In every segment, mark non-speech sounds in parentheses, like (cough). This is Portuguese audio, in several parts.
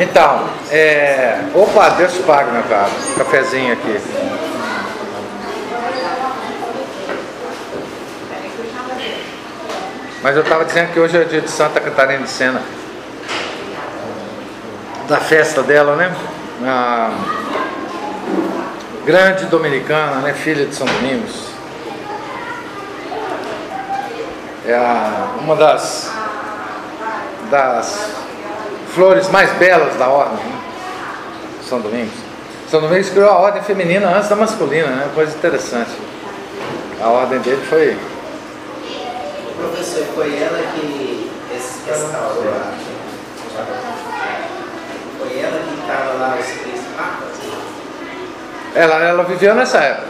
Então, é... opa, Deus te pague, meu caro. Cafezinho aqui. Mas eu estava dizendo que hoje é dia de Santa Catarina de Sena. Da festa dela, né? A grande dominicana, né? Filha de São Domingos. É uma das, das flores mais belas da ordem, né? São Domingos. São Domingos criou a ordem feminina antes da masculina, né? Coisa interessante. A ordem dele foi Professor, foi ela que restaurou a. Foi ela que estava lá os três papas? Ela, ela viveu nessa época.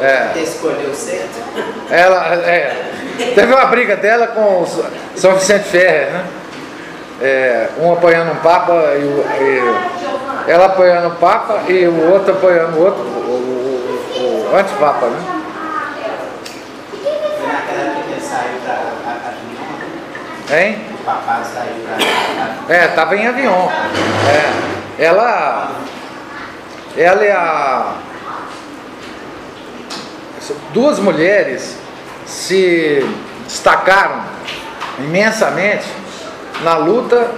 Ela É. escolheu certo? Ela é, teve uma briga dela com o São Vicente Ferrer, né? É, um apoiando um Papa e, e ela apoiando o Papa e o outro apoiando o outro, o, o, o antipapa, né? Foi naquela época que ele saiu Avignon, Hein? o saiu. É, tava em avião. É, ela, ela e a duas mulheres se destacaram imensamente na luta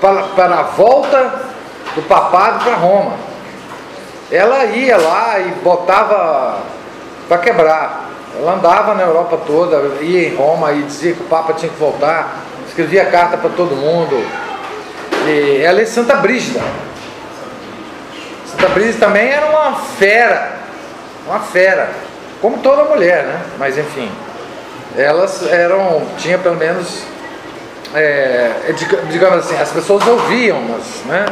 para, para a volta do papado para Roma. Ela ia lá e botava para quebrar. Ela andava na Europa toda, ia em Roma e dizia que o Papa tinha que voltar, escrevia carta para todo mundo. E ela é Santa Brígida. Santa Brígida também era uma fera, uma fera, como toda mulher, né? Mas enfim, elas eram, tinha pelo menos, é, digamos assim, as pessoas ouviam, mas, né?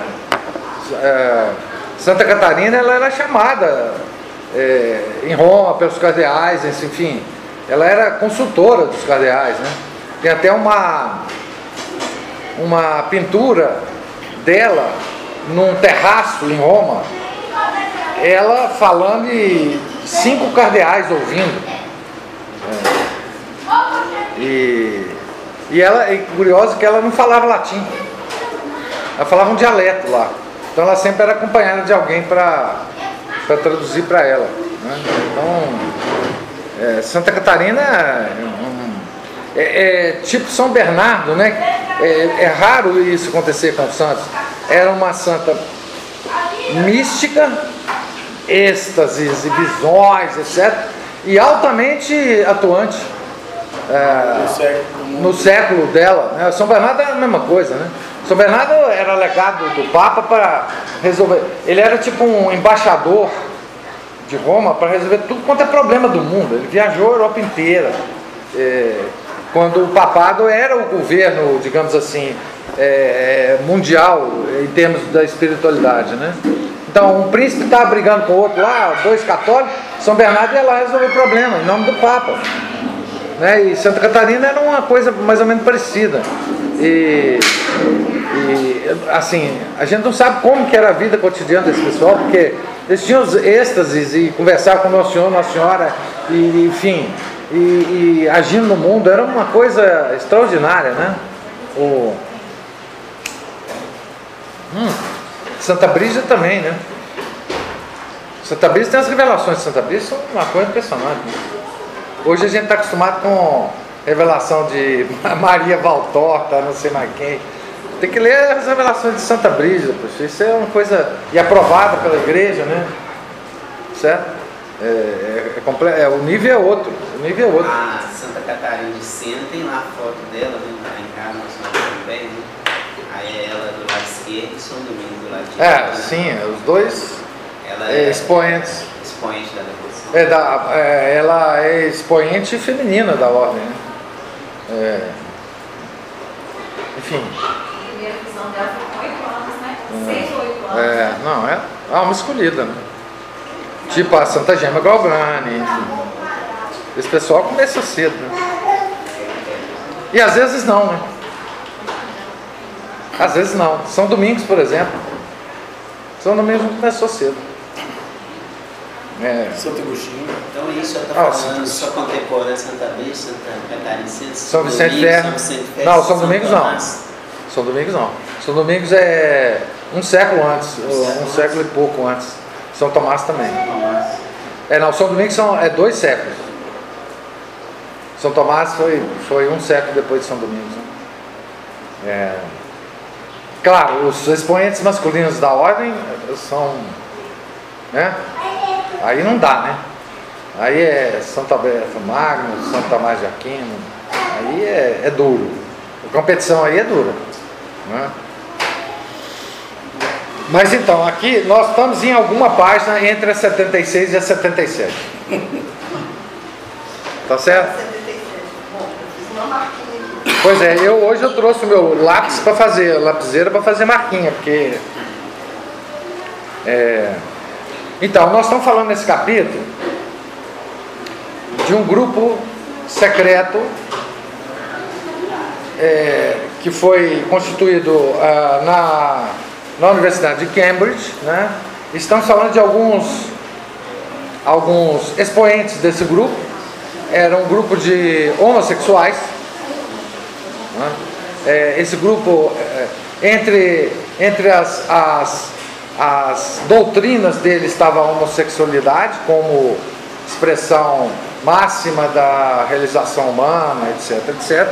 É, Santa Catarina ela era chamada é, em Roma pelos cardeais, enfim, ela era consultora dos cardeais, né? Tem até uma uma pintura dela num terraço em Roma, ela falando e cinco cardeais ouvindo. É. E, e ela, é curioso que ela não falava latim, ela falava um dialeto lá. Então ela sempre era acompanhada de alguém para traduzir para ela. Né? Então, é, Santa Catarina é, é, é, tipo São Bernardo, né? É, é, raro isso acontecer com os santos. Era uma santa mística, êxtases e visões, etc. E altamente atuante. É, no século dela. Né? São Bernardo era a mesma coisa, né? São Bernardo era legado do Papa para resolver. Ele era tipo um embaixador de Roma para resolver tudo quanto é problema do mundo. Ele viajou a Europa inteira. É, quando o papado era o governo, digamos assim, é, mundial em termos da espiritualidade, né? Então, um príncipe estava brigando com o outro lá, dois católicos, São Bernardo ia lá resolver o problema, em nome do Papa. Né? E Santa Catarina era uma coisa mais ou menos parecida. E, e, assim, a gente não sabe como que era a vida cotidiana desse pessoal, porque eles tinham os êxtases e conversar com Nosso Senhor, Nossa Senhora, e, enfim, e, e, agindo no mundo, era uma coisa extraordinária, né? O, hum, Santa Brígida também, né? Santa Brígida tem as revelações de Santa Brígida, são uma coisa impressionante. Né? Hoje a gente está acostumado com revelação de (laughs) Maria Valtorta, não sei mais quem. Tem que ler as revelações de Santa Brígida, poxa. isso é uma coisa. e aprovada pela igreja, né? Certo? É, é, é, é, o nível é outro. O nível é outro. A Santa Catarina de Sena tem lá a foto dela, vem cá em casa, nós também, né? Aí é ela do lado esquerdo e São Domingos do lado direito. É, né? sim, os dois Ela é, é expoentes. expoente da devoção. É da, é, ela é expoente feminina da ordem. Né? É, enfim. A primeira visão dela foi com 8 anos, né? 6 ou 8 anos. É, não, é alma escolhida, né? Tipo a Santa Gema Galvani, enfim. Esse pessoal começa cedo, né? E às vezes não, né? Às vezes não. São Domingos, por exemplo. São Domingos não começou cedo. É, Santo Agostinho. Então isso eu tô Ah, falando Santa- só contemporâneo Santa Brígida, Santa Catarina, Santa São Vicente Domingos, Ferro. São Não, São Domingos não. São Domingos não. São Domingos é um século antes, um século e pouco antes. São Tomás também. Tomás. É, não, São Domingos são, é dois séculos. São Tomás foi, foi um século depois de São Domingos. né? É, claro, os expoentes masculinos da ordem são. Né? Aí não dá, né? Aí é Santo Alberto Magno, Santo Tomás de Aquino. Aí é, é duro. A competição aí é dura. Né? Mas então, aqui nós estamos em alguma página entre a 76 e a 77. Tá certo? 77. Bom, eu fiz uma marquinha aqui. Pois é, eu hoje eu trouxe o meu lápis para fazer, lapiseira para fazer marquinha, porque. é, Então, nós estamos falando nesse capítulo de um grupo secreto é, que foi constituído ah, na, na Universidade de Cambridge, né? Estamos falando de alguns, alguns expoentes desse grupo. Era um grupo de homossexuais. né? É, esse grupo, é, entre, entre as, as, as doutrinas dele estava a homossexualidade como expressão máxima da realização humana, etc, etc.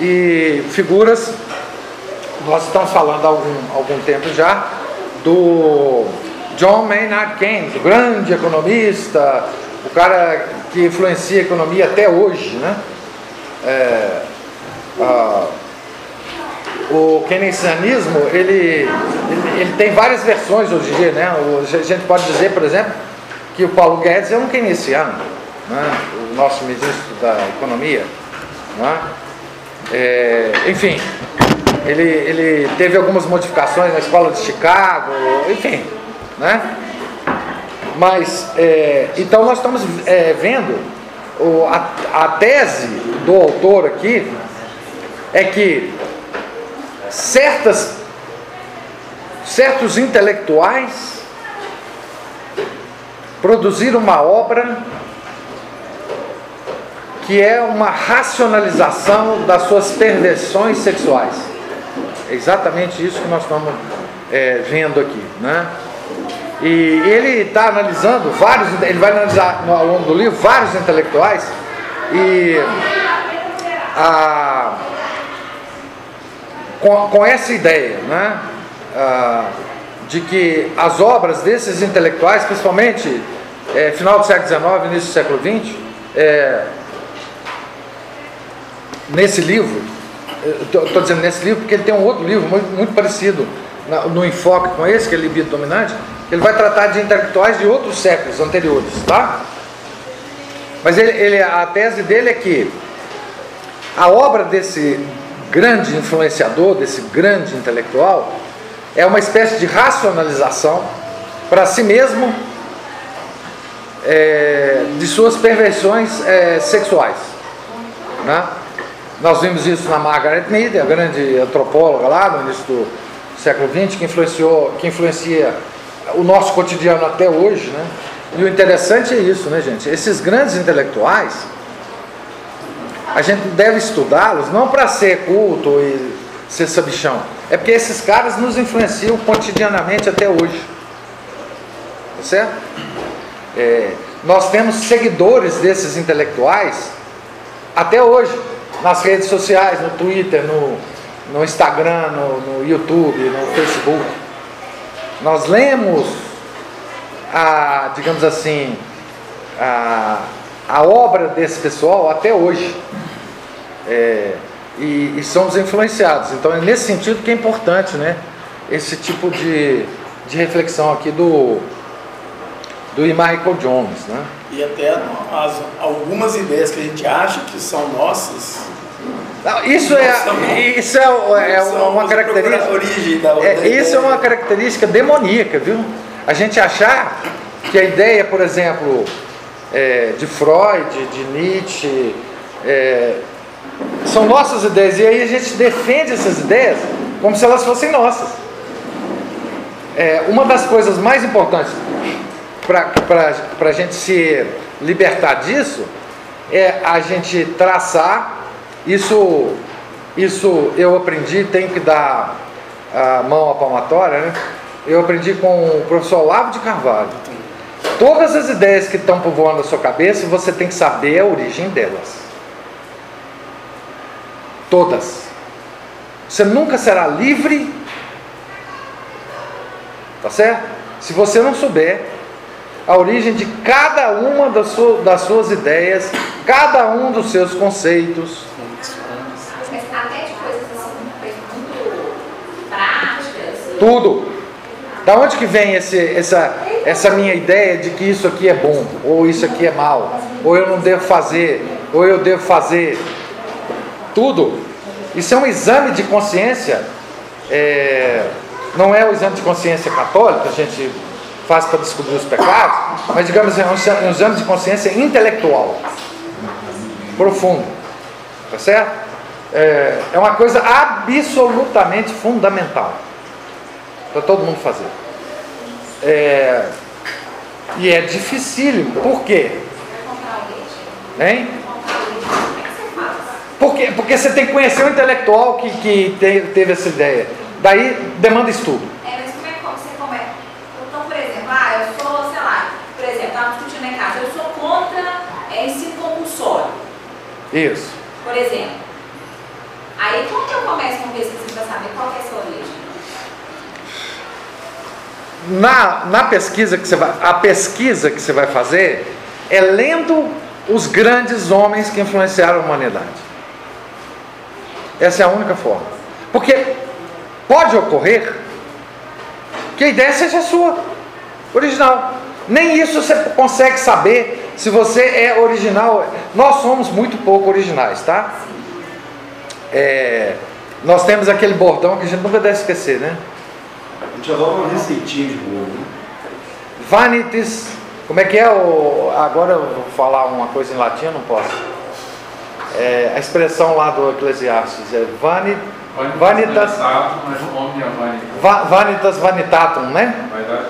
E figuras, nós estamos falando há algum, algum tempo já, do John Maynard Keynes, o grande economista, o cara que influencia a economia até hoje, né? É, o keynesianismo ele, ele, ele tem várias versões hoje em dia, né? O- a gente pode dizer, por exemplo, que o Paulo Guedes é um keynesiano, né? o nosso ministro da economia, né? É, enfim, ele, ele teve algumas modificações na escola de Chicago, enfim, né? Mas, é, então nós estamos é, vendo o- a, a tese do autor aqui é que certas, certos intelectuais produziram uma obra que é uma racionalização das suas perversões sexuais. É exatamente isso que nós estamos é, vendo aqui, né? E ele está analisando vários, ele vai analisar ao longo do livro vários intelectuais e a, com, com essa ideia, né, ah, de que as obras desses intelectuais, principalmente eh, final do século XIX, início do século XX, eh, nesse livro, estou dizendo nesse livro porque ele tem um outro livro muito, muito parecido na- no enfoque com esse, que é Libido Dominante, ele vai tratar de intelectuais de outros séculos anteriores, tá? Mas ele, ele- a tese dele é que a obra desse grande influenciador, desse grande intelectual, é uma espécie de racionalização para si mesmo é, de suas perversões é, sexuais. Né? Nós vimos isso na Margaret Mead, a grande antropóloga lá no início do século XX, que, influenciou, que influencia o nosso cotidiano até hoje. Né? E o interessante é isso, né, gente? Esses grandes intelectuais, a gente deve estudá-los não para ser culto e ser sabichão, é porque esses caras nos influenciam cotidianamente até hoje. Tá certo? É, nós temos seguidores desses intelectuais até hoje, nas redes sociais, no Twitter, no, no Instagram, no, no YouTube, no Facebook. Nós lemos a, digamos assim, a, a obra desse pessoal até hoje. É, e, e somos influenciados. Então é nesse sentido que é importante né, esse tipo de, de reflexão aqui do, do E. Michael Jones. Né? E até as- algumas ideias que a gente acha que são nossas. Não, Isso é, isso é, é uma, procura característica. origem da, da É, ideia. isso é uma característica demoníaca, viu? A gente achar que a ideia, por exemplo, é, de Freud, de Nietzsche, é, são nossas ideias, e aí a gente defende essas ideias como se elas fossem nossas. É, uma das coisas mais importantes para a gente se libertar disso é a gente traçar isso isso eu aprendi tenho que dar a mão à palmatória, né? Eu aprendi com o professor Olavo de Carvalho. Todas as ideias que estão povoando a sua cabeça, você tem que saber a origem delas. Todas. Você nunca será livre, tá certo? Se você não souber a origem de cada uma das suas, das suas ideias, cada um dos seus conceitos. Mas até de coisas assim, muito práticas. Tudo. Da onde que vem esse, essa, essa minha ideia de que isso aqui é bom, ou isso aqui é mal, ou eu não devo fazer, ou eu devo fazer? Tudo. Isso é um exame de consciência. é, não é o exame de consciência católico, a gente faz para descobrir os pecados, mas digamos, é um exa- um exame de consciência intelectual, profundo. Tá certo? É, é uma coisa absolutamente fundamental para todo mundo fazer. É, e é dificílimo. Por quê? Vai comprar o leite? Hein? Comprar o leite. Como é que você faz? Por quê? Porque você tem que conhecer o intelectual que, que te- teve essa ideia. Daí demanda estudo. É, mas como é que você começa? Então, por exemplo, ah, eu sou, sei lá, por exemplo, estava discutindo em casa, eu sou contra é, ensino compulsório, Isso. por exemplo. Aí, como que eu começo uma pesquisa para saber qual é a sua origem? Na, na pesquisa que você vai, a pesquisa que você vai fazer é lendo os grandes homens que influenciaram a humanidade. Essa é a única forma. Porque pode ocorrer que a ideia seja sua, original. Nem isso você consegue saber se você é original. Nós somos muito pouco originais, tá? É, nós temos aquele bordão que a gente nunca deve esquecer, né? Gente adora uma receitinha de bolo, né? Vanitas, como é que é o. Agora eu vou falar uma coisa em latim, eu não posso. É, a expressão lá do Eclesiastes é vani, vanitas, mas o homem é vanidade. va- vanitas vanitatum, né? Vaidades.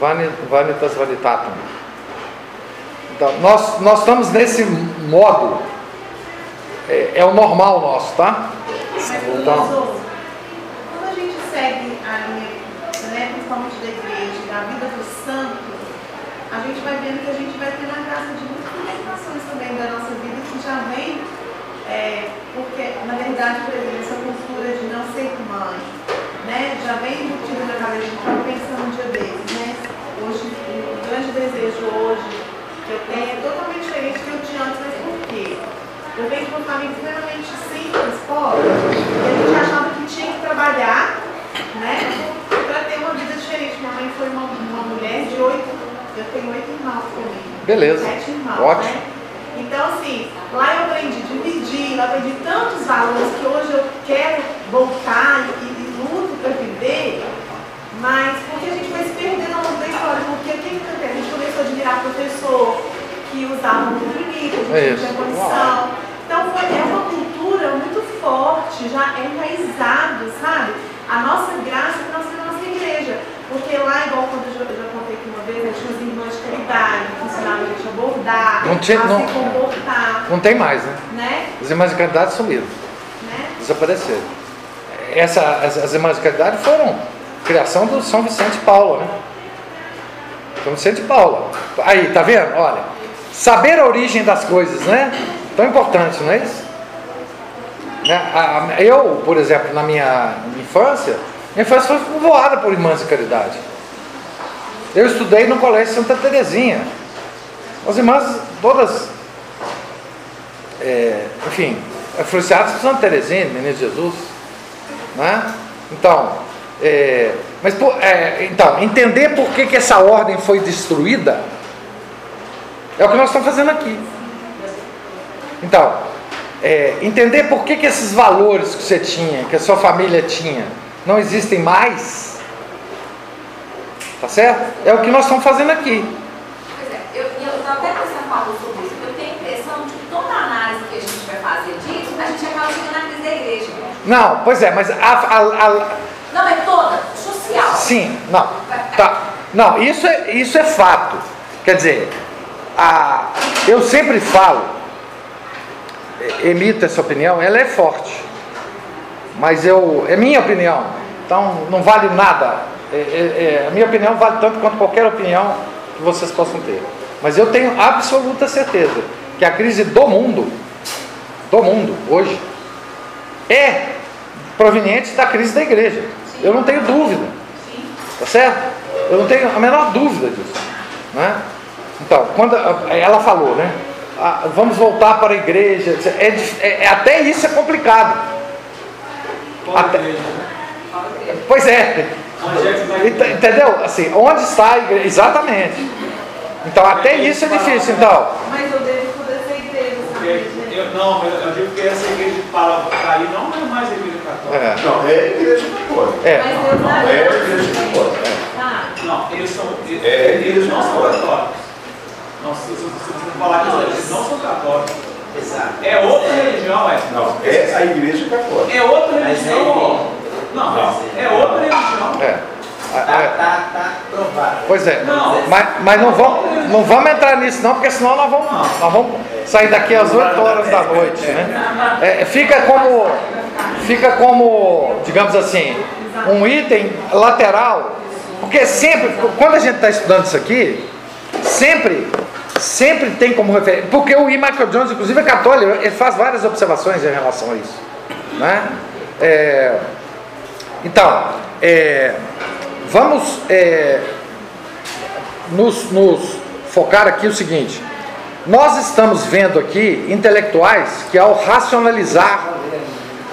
Vani- Vanitas vanitatum. Então, nós, nós estamos nesse modo, é, é o normal nosso, tá? Mas Então. quando a gente segue né, principalmente da igreja, da vida dos santos, a gente vai vendo que a gente vai tendo a graça de muitas manifestações também da nossa vida que já vem, é, porque na verdade, por exemplo, essa cultura de não ser mãe, né, já vem embutida na cabeça, a gente estava pensando um dia desses, né? Hoje, o grande desejo hoje que eu tenho é totalmente diferente do que eu tinha antes, mas por quê? Eu venho de uma família extremamente simples, pobre, e a gente achava que tinha que trabalhar, né, para ter uma vida diferente. Minha mãe foi uma, uma mulher de oito, eu tenho oito irmãos comigo. Beleza. Sete irmãos, Ótimo. né? Então, assim, lá eu aprendi a dividir, eu aprendi tantos valores que hoje eu quero voltar e, e luto para viver, mas porque a gente vai se perdendo ao longo da história, porque o que que acontece? A gente começou a admirar professor que usava muito bonito, que É tinha condição. Então foi, é uma cultura muito forte, já é enraizado, sabe? A nossa graça é nossa, nossa igreja. Porque lá, igual quando eu uma vez, tinha as irmãs de caridade, que ensinavam a gente a bordar, Não tinha- a não- se comportar, Não tem mais, né? né? As irmãs de caridade sumiram, né? desapareceram. Essa, as, as irmãs de caridade foram criação do São Vicente de Paula, né? São Vicente de Paula. Aí, tá vendo? Olha, saber a origem das coisas, né? Tão importante, não é isso? Né? Eu, por exemplo, na minha infância, minha infância foi voada por irmãs de caridade. Eu estudei no Colégio Santa Terezinha. As irmãs todas, é, enfim, influenciadas por Santa Terezinha, Menino Jesus. Né? Então, é, mas é, então, entender por que, que essa ordem foi destruída é o que nós estamos fazendo aqui. Então, é, entender por que, que esses valores que você tinha, que a sua família tinha, não existem mais, tá certo? É o que nós estamos fazendo aqui. Pois é, eu, eu até pensando falando sobre isso, eu tenho a impressão de que toda análise que a gente vai fazer disso, a gente acaba chegando na crise da igreja. Não, pois é, mas a, a- a- Não, é toda, social. sim, não, tá, não, isso é, isso é fato. Quer dizer, a, eu sempre falo, emito essa opinião, ela é forte, mas eu, é minha opinião. Então não vale nada. É, é, é, a minha opinião vale tanto quanto qualquer opinião que vocês possam ter. Mas eu tenho absoluta certeza que a crise do mundo, do mundo, hoje, é proveniente da crise da igreja. Eu não tenho dúvida. Tá certo? Eu não tenho a menor dúvida disso. Né? Então, quando ela falou, né? Ah, vamos voltar para a igreja. É, é, é, até isso é complicado. Até, pois é. Entendeu? Assim, onde está a igreja? Exatamente. Então até isso é difícil. Então. Mas eu devo poder ser igreja? Eu, não, mas eu digo que essa igreja que está aí não é mais a igreja católica. É. Não, é a igreja católica. É. Mas Deus Não, dá- é a igreja católica. Tá. Não, eles são. Eles, É, eles não são católicos. Não, se, você falar que eles não são católicos. Exato. É outra religião, é. Não, é a igreja católica. É outra religião. É- Não, não. É outra religião. É. Ah, Tá, é. tá, tá provado. Pois é, Não. mas, mas não, vamos, não vamos entrar nisso não, porque senão nós vamos, nós vamos sair daqui às 8 horas da noite. Né? É, fica como, fica como, digamos assim, um item lateral, porque sempre, quando a gente está estudando isso aqui, sempre, sempre tem como referência, porque o E. Michael Jones, inclusive, é católico, ele faz várias observações em relação a isso. Né? É, então, é, vamos é, nos, nos focar aqui o seguinte: nós estamos vendo aqui intelectuais que, ao racionalizar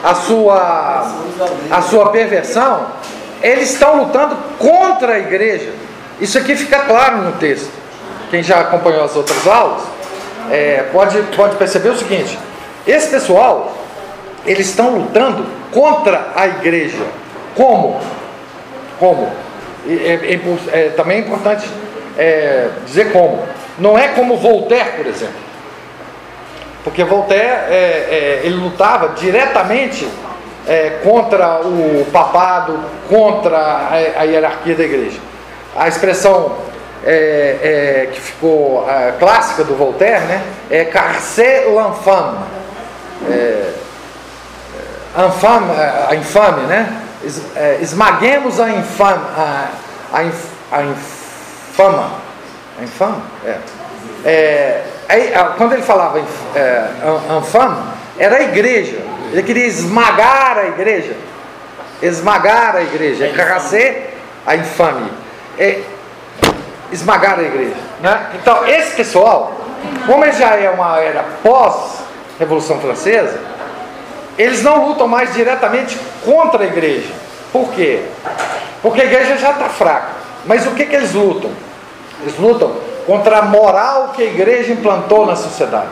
a sua, a sua perversão, eles estão lutando contra a igreja. Isso aqui fica claro no texto. Quem já acompanhou as outras aulas é, pode, pode perceber o seguinte: esse pessoal eles estão lutando contra a igreja. Como? Como? É, é é também é importante é, dizer como. Não é como Voltaire, por exemplo. Porque Voltaire é, é, ele lutava diretamente é, contra o papado, contra a, a hierarquia da igreja. A expressão é, é, que ficou é, clássica do Voltaire né, é carcer l'enfant. Infame, a infame, né? Es- é, esmaguemos a infame, a, a, inf, a infama. A infame? É. É, aí, a- quando ele falava é, infame, era a igreja. Ele queria esmagar a igreja. Esmagar a igreja. Carracer a infame. É, esmagar a igreja. Né? Então, esse pessoal, como ele já é uma era pós-Revolução Francesa, eles não lutam mais diretamente contra a igreja. Por quê? Porque a igreja já está fraca. Mas o que, que eles lutam? Eles lutam contra a moral que a igreja implantou na sociedade.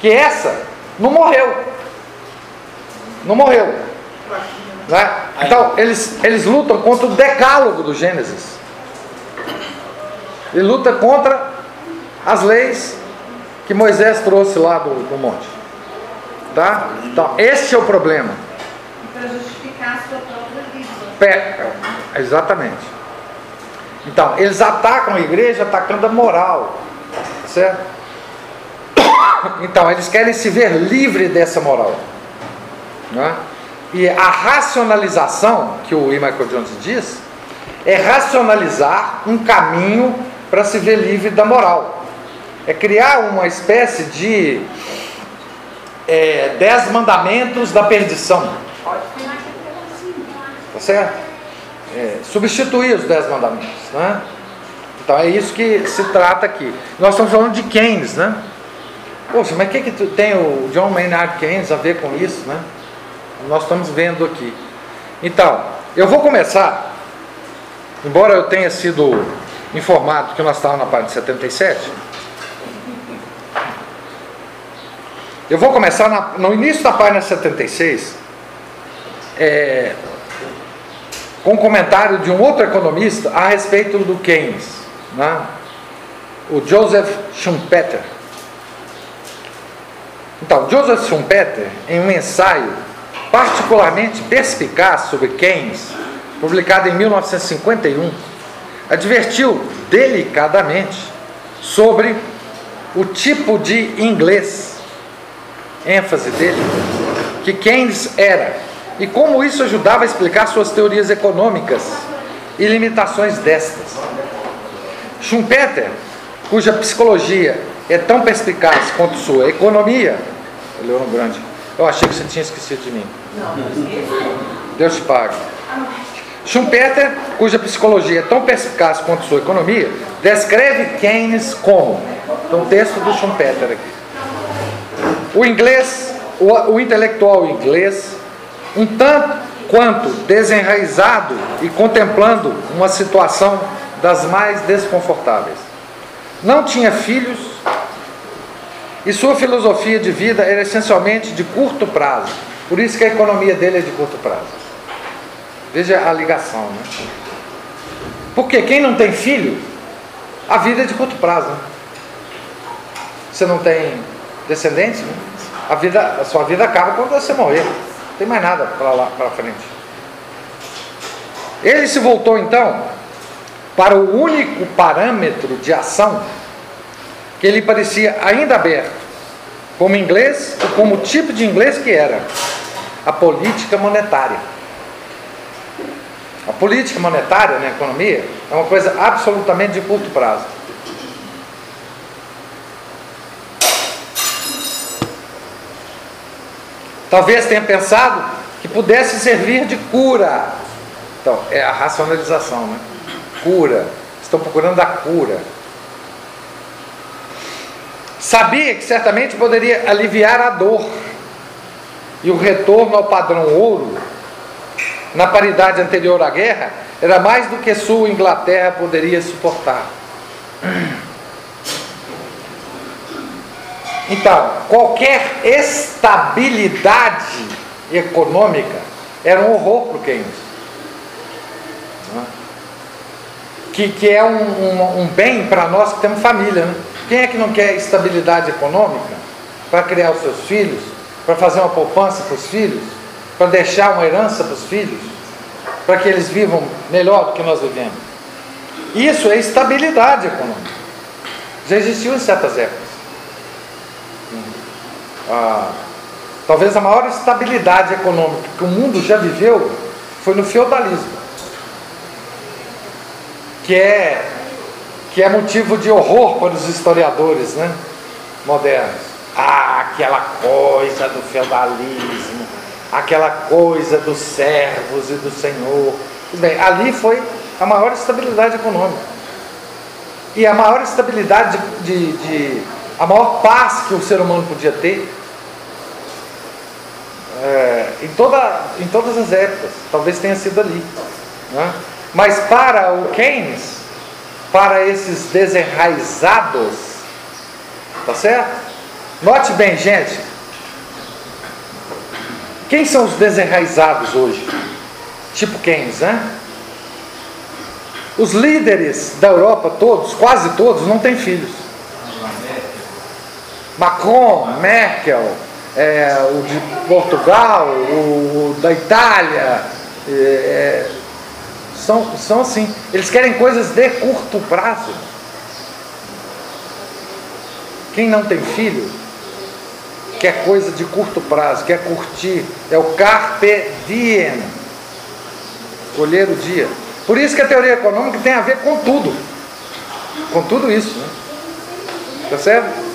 Que essa não morreu. Não morreu. Né? Então, eles, eles lutam contra o decálogo do Gênesis. Ele luta contra as leis que Moisés trouxe lá do, do monte. Tá? Então, esse é o problema. Para justificar a sua própria vida. Pé- Exatamente. Então, eles atacam a igreja atacando a moral. Certo? (coughs) Então, eles querem se ver livre dessa moral. Né? E a racionalização, que o E. Michael Jones diz, é racionalizar um caminho para se ver livre da moral. É criar uma espécie de é, dez mandamentos da perdição. Tá certo? É, substituir os dez mandamentos. Né? Então é isso que se trata aqui. Nós estamos falando de Keynes, né? Poxa, mas o que, que tem o John Maynard Keynes a ver com isso, né? Nós estamos vendo aqui. Então, eu vou começar, embora eu tenha sido informado que nós estávamos na página 77, eu vou começar na- no início da página 76, é, com um comentário de um outro economista a respeito do Keynes, né? o Joseph Schumpeter. Então, Joseph Schumpeter, em um ensaio particularmente perspicaz sobre Keynes, publicado em 1951, advertiu delicadamente sobre o tipo de inglês, ênfase dele, que Keynes era e como isso ajudava a explicar suas teorias econômicas e limitações destas. Schumpeter, cuja psicologia é tão perspicaz quanto sua economia, Leão Grande, eu achei que você tinha esquecido de mim. Deus te pague. Schumpeter, cuja psicologia é tão perspicaz quanto sua economia, descreve Keynes como. Então, texto do Schumpeter aqui. O inglês, o, o intelectual inglês, um tanto quanto desenraizado e contemplando uma situação das mais desconfortáveis. Não tinha filhos e sua filosofia de vida era essencialmente de curto prazo. Por isso que a economia dele é de curto prazo. Veja a ligação, né? Porque quem não tem filho, a vida é de curto prazo. Né? Você não tem descendentes, né? a, vida, a sua vida acaba quando você morrer. Não tem mais nada para lá para frente. Ele se voltou então para o único parâmetro de ação que lhe parecia ainda aberto, como inglês ou como tipo de inglês que era, a política monetária. A política monetária na economia é uma coisa absolutamente de curto prazo. Talvez tenha pensado que pudesse servir de cura. Então, é a racionalização, né? Cura. Estão procurando a cura. Sabia que certamente poderia aliviar a dor e o retorno ao padrão ouro na paridade anterior à guerra, era mais do que sua Inglaterra poderia suportar. Então, qualquer estabilidade econômica era um horror para o Keynes. Que, que é um, um, um bem para nós que temos família. Né? Quem é que não quer estabilidade econômica para criar os seus filhos, para fazer uma poupança para os filhos? para deixar uma herança para os filhos, para que eles vivam melhor do que nós vivemos. Isso é estabilidade econômica. Já existiu em certas épocas. Ah, talvez a maior estabilidade econômica que o mundo já viveu foi no feudalismo, que é que é motivo de horror para os historiadores, né, modernos. Ah, aquela coisa do feudalismo aquela coisa dos servos e do Senhor. Bem, ali foi a maior estabilidade econômica. E a maior estabilidade de, de, de a maior paz que o ser humano podia ter é, em, toda, em todas as épocas. Talvez tenha sido ali. Né? Mas para o Keynes, para esses desenraizados, tá certo? Note bem, gente, quem são os desenraizados hoje? Tipo Keynes, né? Os líderes da Europa, todos, quase todos, não têm filhos. Macron, Merkel, é, o de Portugal, o, da Itália, é, é, são, são assim. Eles querem coisas de curto prazo. Quem não tem filho quer coisa de curto prazo, quer curtir. É o carpe diem. Colher o dia. Por isso que a teoria econômica tem a ver com tudo. Com tudo isso. Né? Tá certo?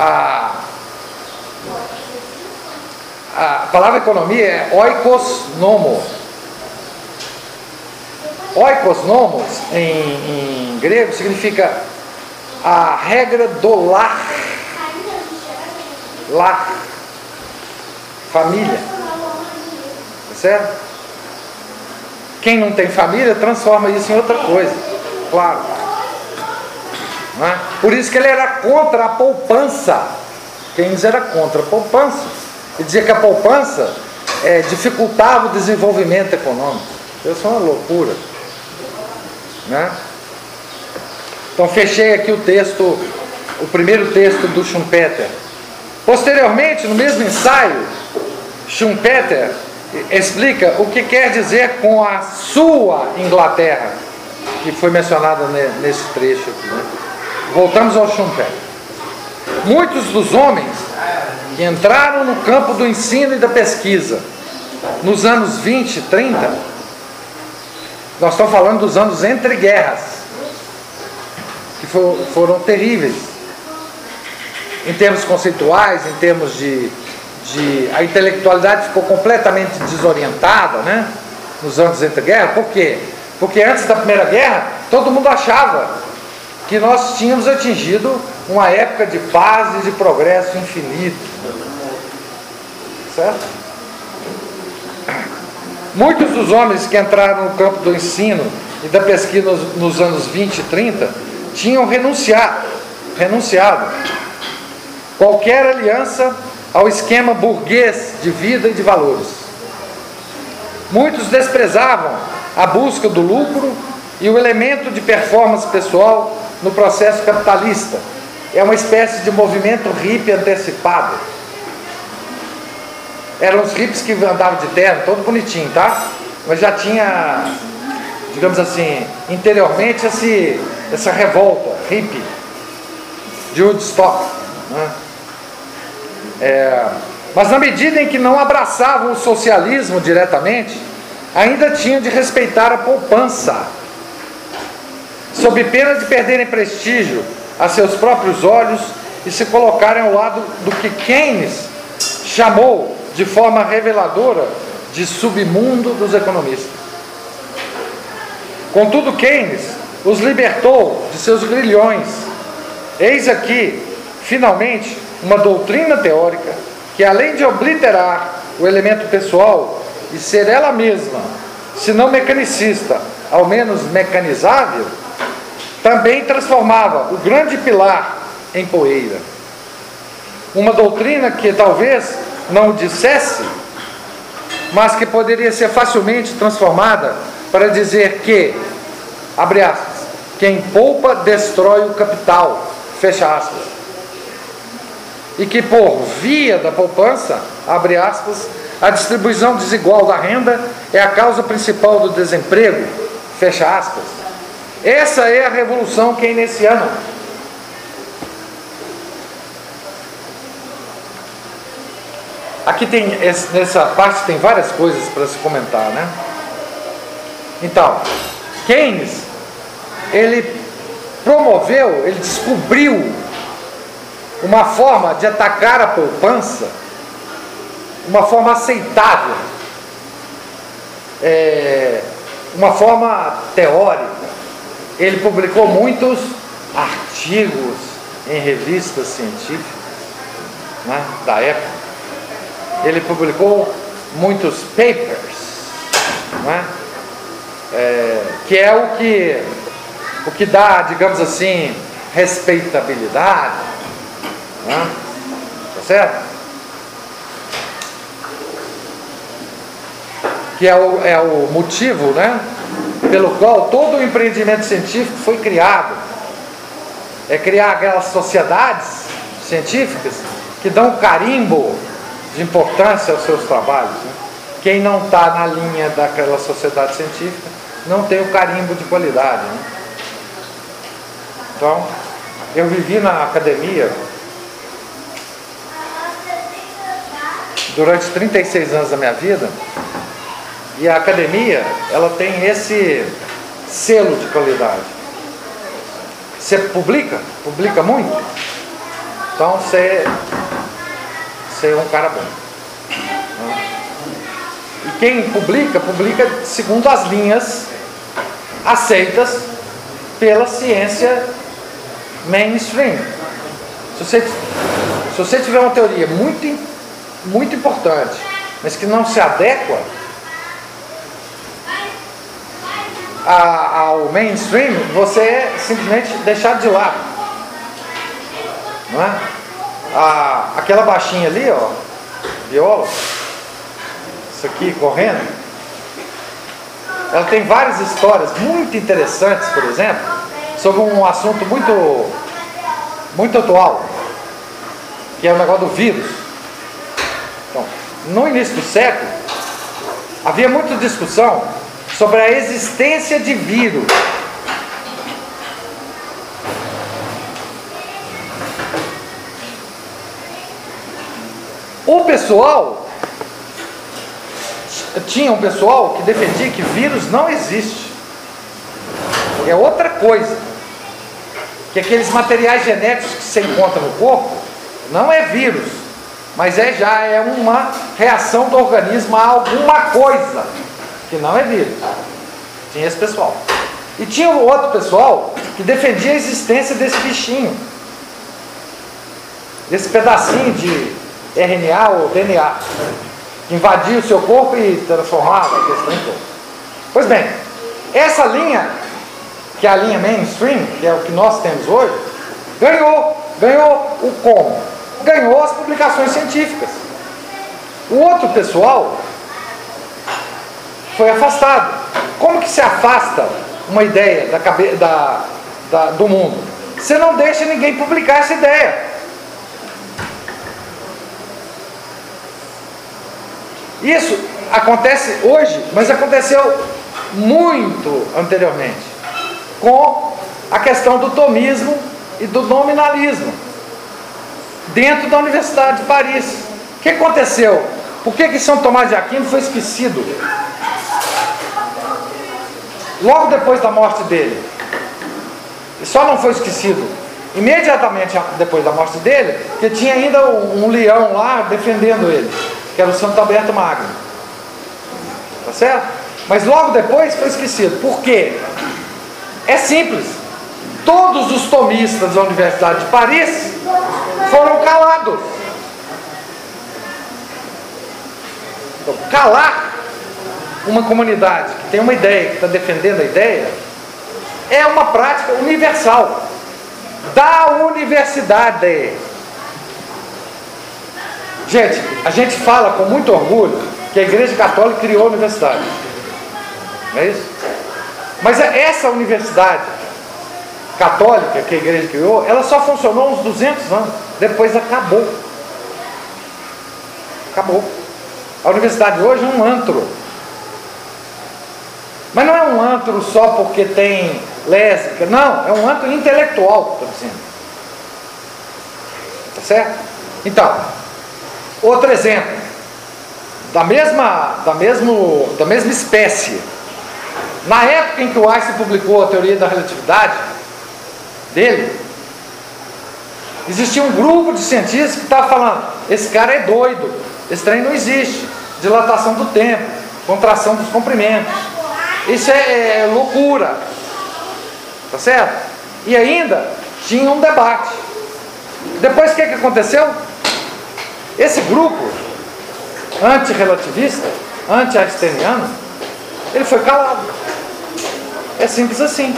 A, a palavra economia é oikos nomo. Oikos nomos em, em grego significa a regra do lar lar, família. Tá certo? Quem não tem família transforma isso em outra coisa, claro. É? Por isso que ele era contra a poupança. Keynes era contra a poupança. Ele dizia que a poupança é, dificultava o desenvolvimento econômico. Isso é uma loucura. Né? Então fechei aqui o texto, o primeiro texto do Schumpeter. Posteriormente, no mesmo ensaio, Schumpeter explica o que quer dizer com a sua Inglaterra, que foi mencionada nesse trecho aqui. Né? Voltamos ao Schumpeter. Muitos dos homens que entraram no campo do ensino e da pesquisa nos anos 20, 30, nós estamos falando dos anos entre guerras, que for, foram terríveis, em termos conceituais, em termos de, de. A intelectualidade ficou completamente desorientada, né? Nos anos entre guerras, por quê? Porque antes da Primeira Guerra, todo mundo achava que nós tínhamos atingido uma época de paz e de progresso infinito. Certo? Muitos dos homens que entraram no campo do ensino e da pesquisa nos, nos anos 20 e 30 tinham renunciado, renunciado qualquer aliança ao esquema burguês de vida e de valores. Muitos desprezavam a busca do lucro e o elemento de performance pessoal no processo capitalista. É uma espécie de movimento hippie antecipado. Eram os hippies que andavam de terno, todo bonitinho, tá? Mas já tinha, digamos assim, interiormente esse, essa revolta hippie de Woodstock. Né? É, mas na medida em que não abraçavam o socialismo diretamente, ainda tinham de respeitar a poupança, sob pena de perderem prestígio a seus próprios olhos e se colocarem ao lado do que Keynes chamou de forma reveladora de submundo dos economistas. Contudo, Keynes os libertou de seus grilhões. Eis aqui, finalmente, uma doutrina teórica que, além de obliterar o elemento pessoal e ser ela mesma, se não mecanicista, ao menos mecanizável, também transformava o grande pilar em poeira. Uma doutrina que talvez não dissesse, mas que poderia ser facilmente transformada para dizer que, abre aspas, quem poupa destrói o capital, fecha aspas. E que por via da poupança, abre aspas, a distribuição desigual da renda é a causa principal do desemprego, fecha aspas. Essa é a revolução keynesiana. Aqui tem, nessa parte tem várias coisas para se comentar, né? Então, Keynes, ele promoveu, ele descobriu uma forma de atacar a poupança, uma forma aceitável, é, uma forma teórica. Ele publicou muitos artigos em revistas científicas né, da época ele publicou muitos papers, né? é, que é o que, o que dá, digamos assim, respeitabilidade, né? tá certo? Que é o, é o motivo, né? Pelo qual todo o empreendimento científico foi criado. É criar aquelas sociedades científicas que dão carimbo de importância aos seus trabalhos. Né? Quem não está na linha daquela sociedade científica não tem o carimbo de qualidade. Né? Então, eu vivi na academia durante 36 anos da minha vida e a academia ela tem esse selo de qualidade. Você publica, publica muito, então você ser um cara bom. E quem publica, publica segundo as linhas aceitas pela ciência mainstream. Se você, se você tiver uma teoria muito, muito importante, mas que não se adequa ao mainstream, você é simplesmente deixado de lado. Não é? a, aquela baixinha ali, ó, viola, isso aqui correndo, ela tem várias histórias muito interessantes, por exemplo, sobre um assunto muito, muito atual, que é o negócio do vírus. Então, no início do século, havia muita discussão sobre a existência de vírus pessoal, tinha um pessoal que defendia que vírus não existe. É outra coisa. Que aqueles materiais genéticos que se encontram no corpo não é vírus, mas é já é uma reação do organismo a alguma coisa que não é vírus. Tinha esse pessoal. E tinha o outro pessoal que defendia a existência desse bichinho, desse pedacinho de RNA ou DNA, que invadia o seu corpo e transformava a questão toda. Pois bem, essa linha, que é a linha mainstream, que é o que nós temos hoje, ganhou. Ganhou o como? Ganhou as publicações científicas. O outro pessoal foi afastado. Como que se afasta uma ideia da, da, da, do mundo? Você não deixa ninguém publicar essa ideia. Isso acontece hoje, mas aconteceu muito anteriormente, com a questão do tomismo e do nominalismo, dentro da Universidade de Paris. O que aconteceu? Por que, que São Tomás de Aquino foi esquecido? Logo depois da morte dele. E só não foi esquecido imediatamente depois da morte dele, que tinha ainda um leão lá defendendo ele que era o Santo Alberto Magno. Tá certo? Mas logo depois foi esquecido. Por quê? É simples. Todos os tomistas da Universidade de Paris foram calados. Então, calar uma comunidade que tem uma ideia, que está defendendo a ideia, é uma prática universal da universidade. Gente, a gente fala com muito orgulho que a Igreja Católica criou a universidade. Não é isso? Mas é essa universidade católica que a igreja criou, ela só funcionou uns 200 anos. Depois acabou. Acabou. A universidade hoje é um antro. Mas não é um antro só porque tem lésbica. Não, é um antro intelectual, estou dizendo. Tá certo? Então, Outro exemplo, da mesma, da, mesmo, da mesma espécie. Na época em que o Einstein publicou a teoria da relatividade dele, existia um grupo de cientistas que estava falando: esse cara é doido, esse trem não existe. Dilatação do tempo, contração dos comprimentos. Isso é, é loucura. Tá certo? E ainda tinha um debate. Depois o que, que aconteceu? Esse grupo antirrelativista, anti-einsteiniano, ele foi calado. É simples assim.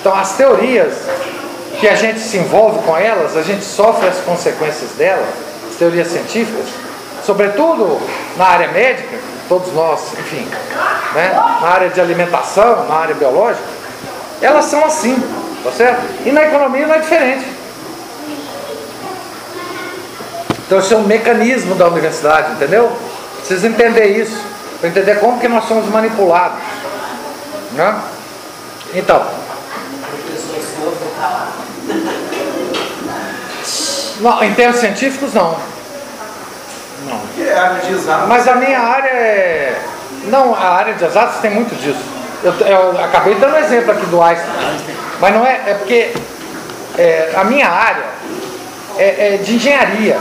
Então as teorias que a gente se envolve com elas, a gente sofre as consequências delas, as teorias científicas, sobretudo na área médica, todos nós, enfim, né, na área de alimentação, na área biológica, elas são assim, tá certo? E na economia não é diferente. Então isso é um mecanismo da universidade, entendeu? Precisa entender isso, para entender como que nós somos manipulados. Né? Então. Não, em termos científicos não. Não. É Mas a minha área é. Não, a área de exatas tem muito disso. Eu, eu acabei dando um exemplo aqui do Einstein. Mas não é. É porque é, a minha área é, é de engenharia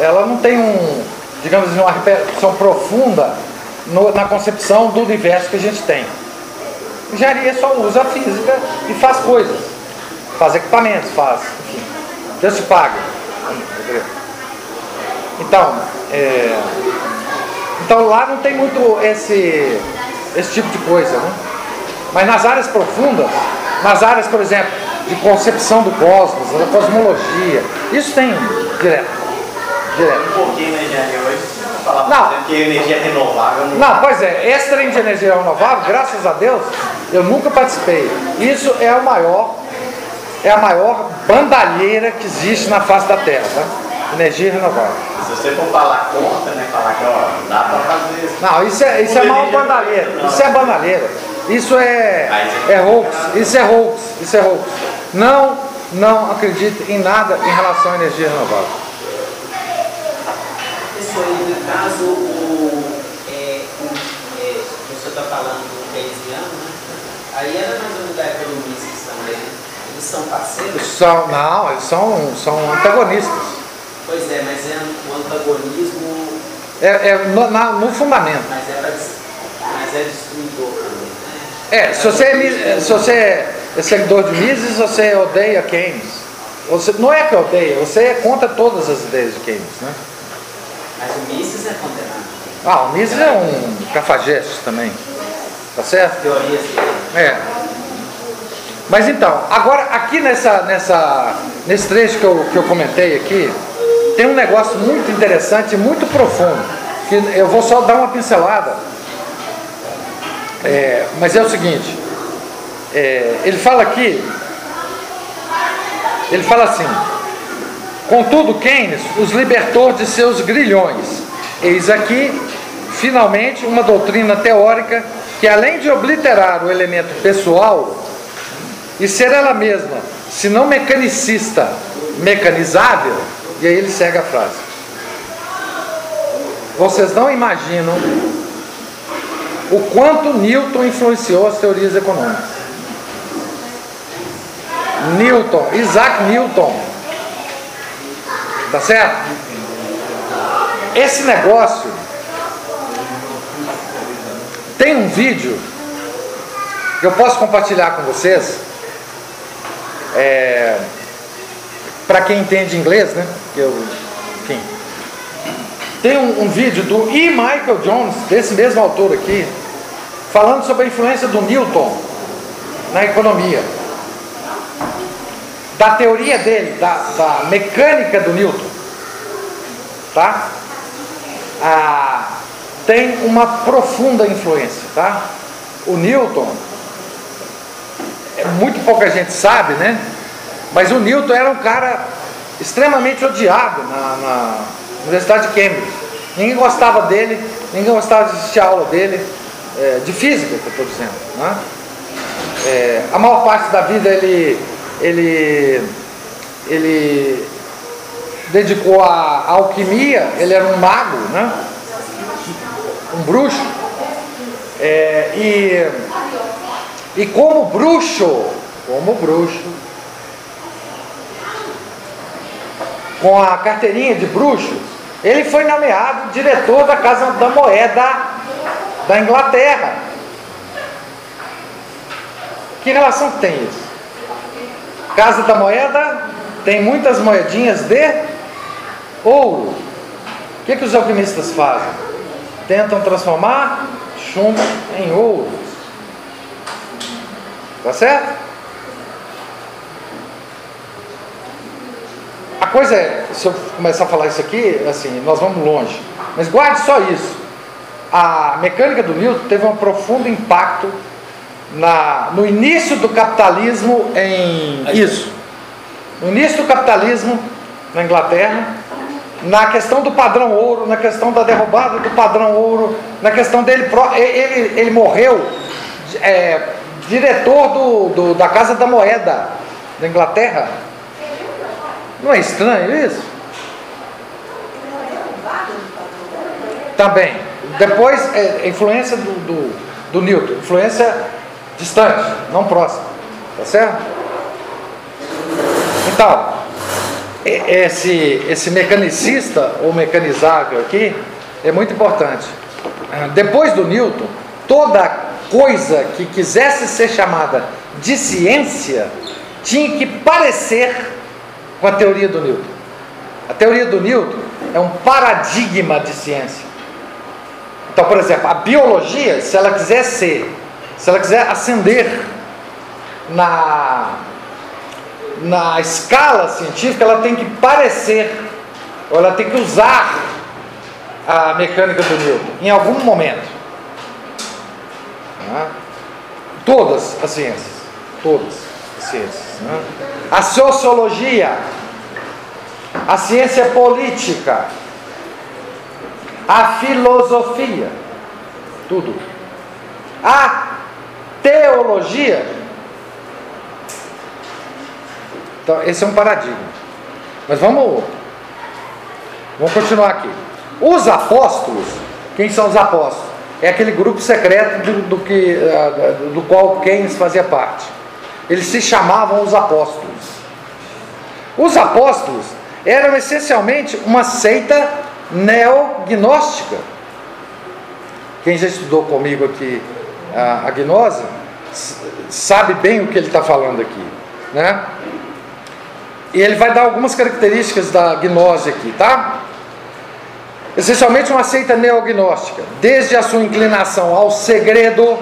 ela não tem um, digamos assim, uma repercussão profunda no, na concepção do universo que a gente tem. Engenharia só usa a física e faz coisas, faz equipamentos, faz, enfim, Deus te paga. Então, é, então lá não tem muito esse, esse tipo de coisa, né? Mas nas áreas profundas, nas áreas, por exemplo, de concepção do cosmos, da cosmologia, isso tem direto. Direto. Um pouquinho hoje, falar não. que energia renovável não... não, pois é, esse trem de energia renovável, graças a Deus, eu nunca participei. Isso é o maior, é a maior bandalheira que existe na face da Terra, tá? Energia renovável. Se você for falar contra, né? Falar que ó, dá para fazer isso. Não, isso é, isso é mal bandalheira. Isso é bandalheira. Isso é, é hoax. Isso é hoax. Isso é hoax. Não, não acredito em nada em relação à energia renovável. foi, no caso, o, é, o, é, o senhor está falando do keynesiano, né? Aí era mais ou menos da época do Mises também, né? Eles são parceiros? São, não, eles são, são antagonistas. Pois é, mas é o antagonismo, É, é no, na- no fundamento. mas é, pra, mas é destruidor também, né? É, se você, é se você é seguidor de Mises, você odeia Keynes. Você, não é que odeia, você é contra todas as ideias de Keynes, né? Mas o Mises é condenado. Ah, o Mises é um cafajeste também, tá certo? Teorias dele. É. Mas então, agora aqui nessa, nessa, nesse trecho que eu, que eu comentei aqui, tem um negócio muito interessante, muito profundo, que eu vou só dar uma pincelada. É, mas é o seguinte, é, ele fala aqui, ele fala assim, contudo Keynes os libertou de seus grilhões. Eis aqui, finalmente, uma doutrina teórica que além de obliterar o elemento pessoal e ser ela mesma, se não mecanicista, mecanizável, e aí ele segue a frase. Vocês não imaginam o quanto Newton influenciou as teorias econômicas. Newton, Isaac Newton, tá certo? Esse negócio tem um vídeo que eu posso compartilhar com vocês. É, para quem entende inglês, né? Eu, enfim. Tem um, um vídeo do E. Michael Jones, desse mesmo autor aqui, falando sobre a influência do Newton na economia. Da teoria dele, da, da mecânica do Newton. Tá? Ah, tem uma profunda influência, tá? O Newton, muito pouca gente sabe, né? Mas o Newton era um cara extremamente odiado na, na Universidade de Cambridge. Ninguém gostava dele, ninguém gostava de assistir a aula dele, é, de física que eu estou dizendo. Né? É, a maior parte da vida ele, ele, ele dedicou à alquimia, ele era um mago, né? um bruxo. É, e, e como bruxo, como bruxo, com a carteirinha de bruxo, ele foi nomeado diretor da Casa da Moeda da Inglaterra. Que relação tem isso? Casa da Moeda tem muitas moedinhas de ouro. O que, que os alquimistas fazem? Tentam transformar chumbo em ouro. Tá certo? A coisa é, se eu começar a falar isso aqui, assim, nós vamos longe. Mas guarde só isso. A mecânica do Newton teve um profundo impacto na, no início do capitalismo em isso. No início do capitalismo na Inglaterra, na questão do padrão ouro, na questão da derrubada do padrão ouro, na questão dele, ele, ele morreu é, diretor do, do- da Casa da Moeda da Inglaterra. Não é estranho isso? Também. Depois, é, influência do, do, do Newton, influência distante, não próxima. Tá certo? Então, esse, esse mecanicista ou mecanizável aqui é muito importante. Depois do Newton, toda coisa que quisesse ser chamada de ciência tinha que parecer com a teoria do Newton. A teoria do Newton é um paradigma de ciência. Então, por exemplo, a biologia, se ela quiser ser, se ela quiser ascender na, na escala científica, ela tem que parecer, ou ela tem que usar a mecânica do Newton em algum momento. Né? Todas as ciências, todas as ciências. né? A sociologia, a ciência política, a filosofia, tudo. A teologia. Então, esse é um paradigma. Mas vamos, vamos continuar aqui. Os apóstolos, quem são os apóstolos? É aquele grupo secreto do, do que, ah, do qual Keynes fazia parte. Eles se chamavam os apóstolos. Os apóstolos eram essencialmente uma seita neognóstica. Quem já estudou comigo aqui a, a gnose sabe bem o que ele está falando aqui, né? E ele vai dar algumas características da gnose aqui, tá? Essencialmente uma seita neognóstica, desde a sua inclinação ao segredo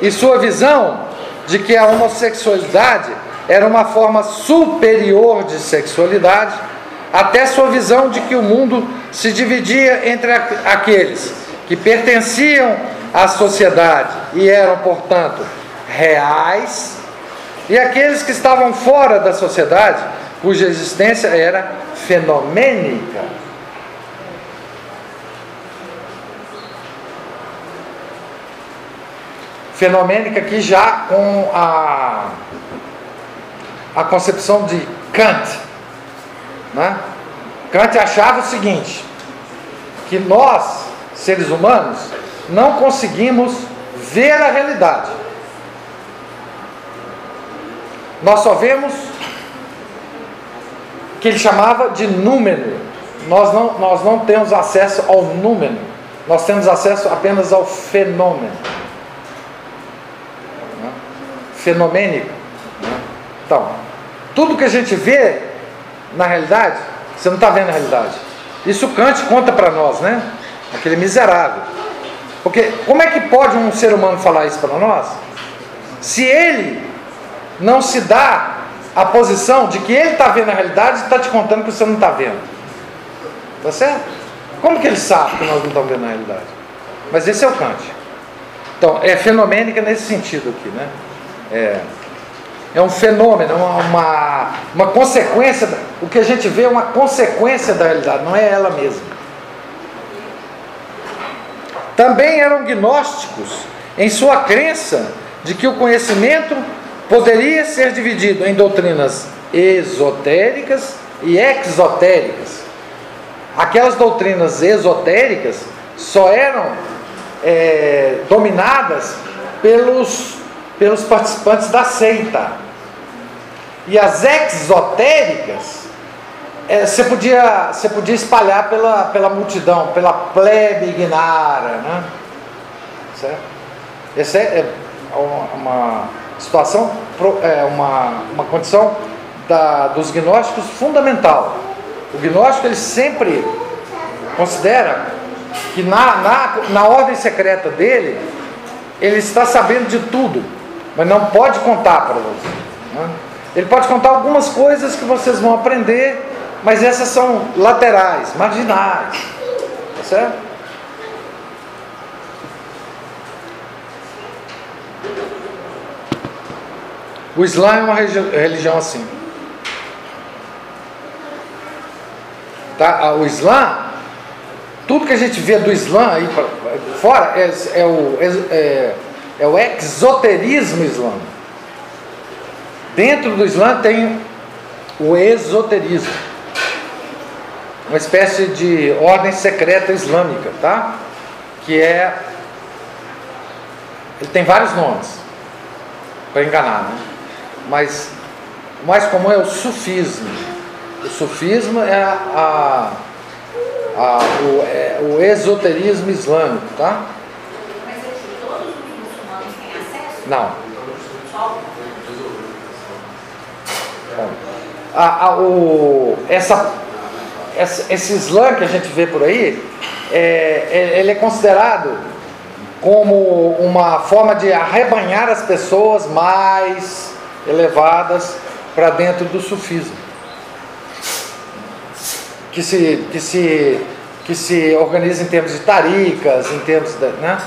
e sua visão de que a homossexualidade era uma forma superior de sexualidade, até sua visão de que o mundo se dividia entre aqueles que pertenciam à sociedade e eram, portanto, reais, e aqueles que estavam fora da sociedade, cuja existência era fenomênica. Fenomênica aqui já com a, a concepção de Kant. Né? Kant achava o seguinte, que nós, seres humanos, não conseguimos ver a realidade. Nós só vemos que ele chamava de número. Nós não, nós não temos acesso ao número. Nós temos acesso apenas ao fenômeno. Fenomênico. Né? Então, tudo que a gente vê na realidade, você não está vendo a realidade. Isso Kant conta para nós, né? Aquele miserável. Porque como é que pode um ser humano falar isso para nós? Se ele não se dá a posição de que ele está vendo a realidade e está te contando que você não está vendo. Tá certo? Como que ele sabe que nós não estamos vendo a realidade? Mas esse é o Kant. Então, é fenomênica nesse sentido aqui, né? É, é um fenômeno, uma, uma, uma consequência. O que a gente vê é uma consequência da realidade, não é ela mesma. Também eram gnósticos em sua crença de que o conhecimento poderia ser dividido em doutrinas esotéricas e exotéricas. Aquelas doutrinas esotéricas só eram é, dominadas pelos, pelos participantes da seita. E as exotéricas é, você, podia, você podia espalhar pela, pela multidão, pela plebe ignara. Né? Certo? Essa é, é uma situação, é uma, uma condição da, dos gnósticos fundamental. O gnóstico ele sempre considera que na, na, na ordem secreta dele, ele está sabendo de tudo, mas não pode contar para você. Né? Ele pode contar algumas coisas que vocês vão aprender, mas essas são laterais, marginais. Tá certo? O Islã é uma religião assim. Tá? O Islã, tudo que a gente vê do Islã aí fora é, é o, é, é o exoterismo islâmico. Dentro do Islã tem o esoterismo, uma espécie de ordem secreta islâmica, tá? Que é. Ele tem vários nomes para enganar, né? mas o mais comum é o sufismo. O sufismo é, a, a, o, é o, esoterismo islâmico, tá? Mas aqui, todos os muçulmanos têm acesso? Não. A, a, o, essa, essa, esse Islã que a gente vê por aí, é, é, ele é considerado como uma forma de arrebanhar as pessoas mais elevadas para dentro do sufismo. Que se, que, se, que se organiza em termos de taricas, em termos de. Né?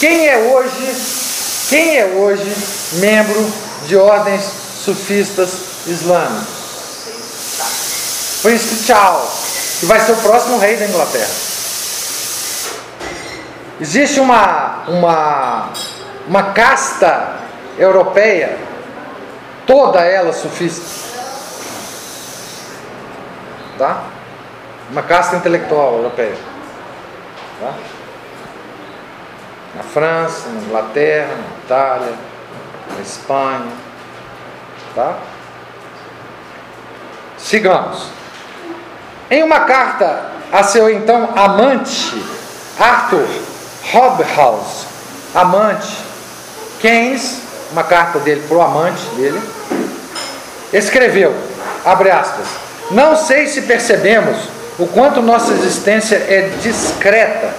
Quem é hoje, quem é hoje membro de ordens sufistas islâmicas? Príncipe Charles, que vai ser o próximo rei da Inglaterra. Existe uma, uma uma casta europeia, toda ela sufista. tá? Uma casta intelectual europeia. Tá? Na França, na Inglaterra, na Itália, na Espanha. Tá? Sigamos. Em uma carta a seu então amante, Arthur Hobhouse, amante, Keynes, uma carta dele para o amante dele, escreveu, abre aspas, não sei se percebemos o quanto nossa existência é discreta.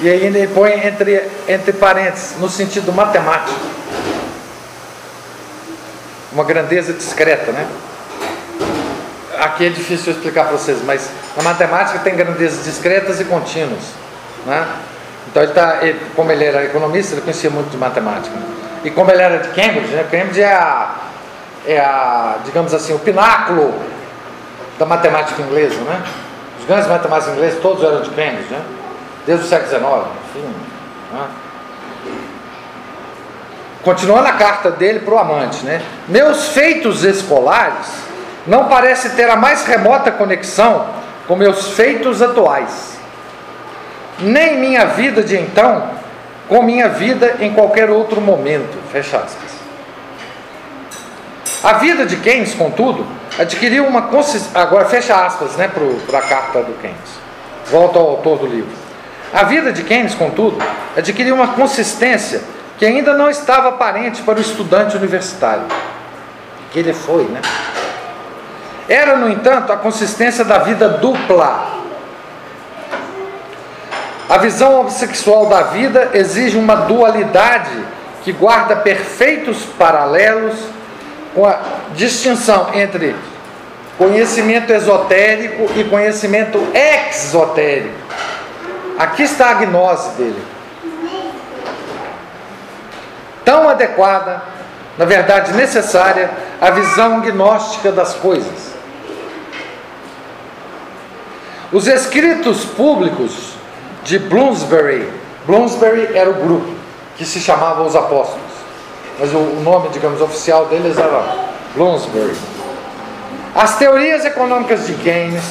E aí ele põe entre, entre parênteses, no sentido matemático. Uma grandeza discreta, né? Aqui é difícil explicar para vocês, mas na matemática tem grandezas discretas e contínuas. Né? Então, ele tá, ele, como ele era economista, ele conhecia muito de matemática. E como ele era de Cambridge, né? Cambridge é a, é a, digamos assim, o pináculo da matemática inglesa, né? Os grandes matemáticos ingleses todos eram de Cambridge, né? Desde o século XIX, enfim. Né? Continuando a carta dele para o amante, né? Meus feitos escolares não parecem ter a mais remota conexão com meus feitos atuais nem minha vida de então com minha vida em qualquer outro momento. Fecha aspas. A vida de Keynes, contudo, adquiriu uma consistência. Agora, fecha aspas né, para a carta do Keynes. Volta ao autor do livro. A vida de Keynes, contudo, adquiriu uma consistência que ainda não estava aparente para o estudante universitário. Que ele foi, né? Era, no entanto, a consistência da vida dupla a visão homossexual da vida exige uma dualidade que guarda perfeitos paralelos com a distinção entre conhecimento esotérico e conhecimento exotérico. Aqui está a gnose dele. Tão adequada, na verdade necessária, a visão gnóstica das coisas. Os escritos públicos de Bloomsbury. Bloomsbury era o grupo que se chamava os apóstolos. Mas o, nome, digamos, oficial deles era Bloomsbury. As teorias econômicas de Keynes,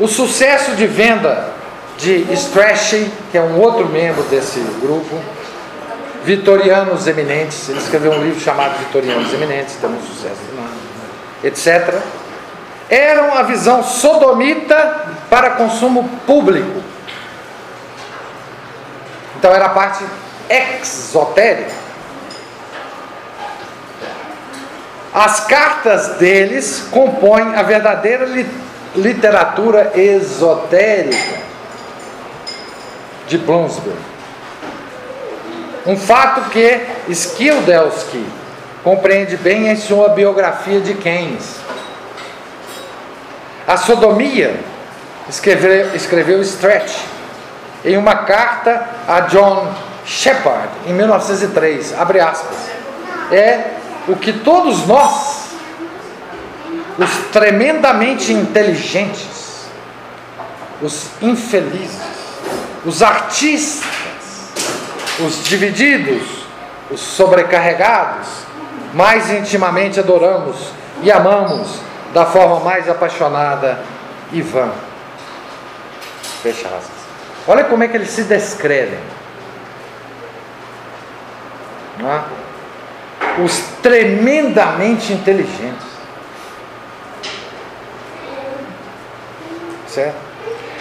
o sucesso de venda de Strachey, que é um outro membro desse grupo, Vitorianos Eminentes, ele escreveu um livro chamado Vitorianos Eminentes, tem um sucesso, etc. Eram a visão sodomita para consumo público. Então era a parte exotérica. As cartas deles compõem a verdadeira literatura esotérica de Bloomsbury. Um fato que Skildelsky compreende bem em sua biografia de Keynes. A sodomia, escreveu, escreveu Stretch, em uma carta a John Shepard, em 1903, abre aspas, é o que todos nós, os tremendamente inteligentes, os infelizes, os artistas, os divididos, os sobrecarregados, mais intimamente adoramos e amamos da forma mais apaixonada e vã. Fecha aspas. Olha como é que eles se descrevem. É? Os tremendamente inteligentes. Certo?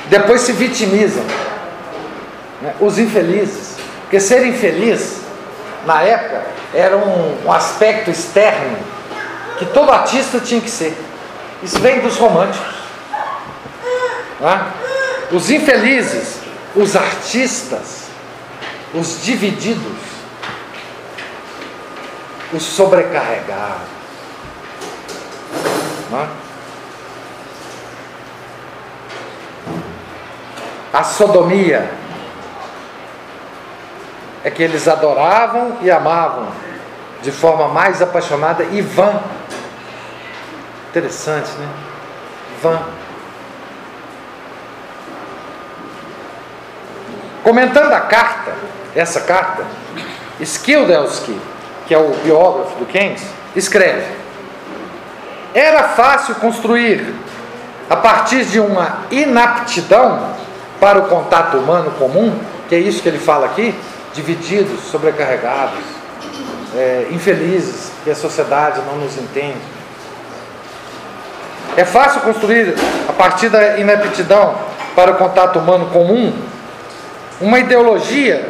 Depois se vitimizam. Né? Os infelizes. Porque ser infeliz, na época, era um, um aspecto externo que todo artista tinha que ser. Isso vem dos românticos. É? Os infelizes os artistas, os divididos, os sobrecarregados. É? A sodomia é que eles adoravam e amavam de forma mais apaixonada e vã. Interessante, né? Vã. Comentando a carta, essa carta, Skildelsky, que é o biógrafo do Keynes, escreve: Era fácil construir a partir de uma inaptidão para o contato humano comum, que é isso que ele fala aqui, divididos, sobrecarregados, é, infelizes, que a sociedade não nos entende. É fácil construir, a partir da inaptidão para o contato humano comum, uma ideologia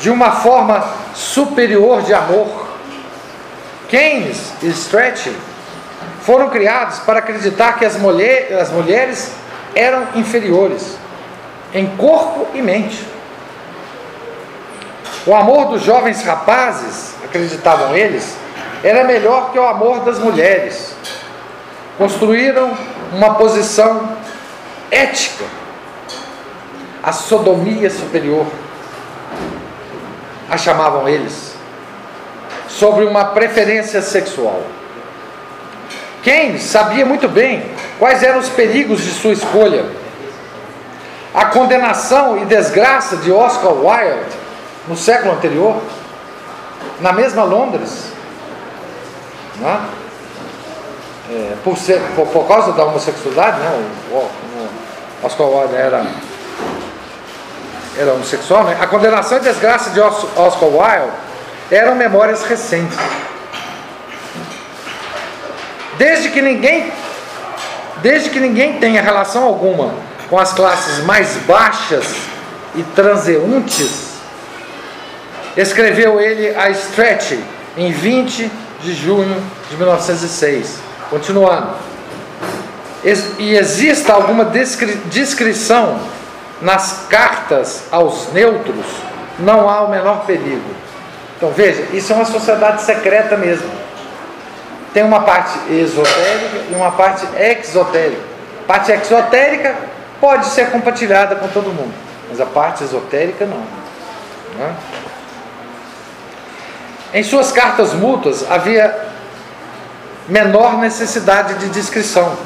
de uma forma superior de amor. Keynes e Stretch foram criados para acreditar que as, mulher, as mulheres eram inferiores em corpo e mente. O amor dos jovens rapazes, acreditavam eles, era melhor que o amor das mulheres. Construíram uma posição ética, a sodomia superior, a chamavam eles, sobre uma preferência sexual. Keynes sabia muito bem quais eram os perigos de sua escolha. A condenação e desgraça de Oscar Wilde no século anterior, na mesma Londres, né? é, por, ser, por, por, causa da homossexualidade, né? o, o, o Oscar Wilde era, era homossexual, né? a condenação e desgraça de Oscar Wilde eram memórias recentes. Desde que ninguém, desde que ninguém tenha relação alguma com as classes mais baixas e transeuntes, escreveu ele a Stretch em 20 de junho de 1906. Continuando. E exista alguma descri descrição nas cartas aos neutros, não há o menor perigo. Então veja, isso é uma sociedade secreta mesmo. Tem uma parte esotérica e uma parte exotérica. A parte exotérica pode ser compartilhada com todo mundo, mas a parte esotérica não. não é? Em suas cartas mútuas havia menor necessidade de descrição.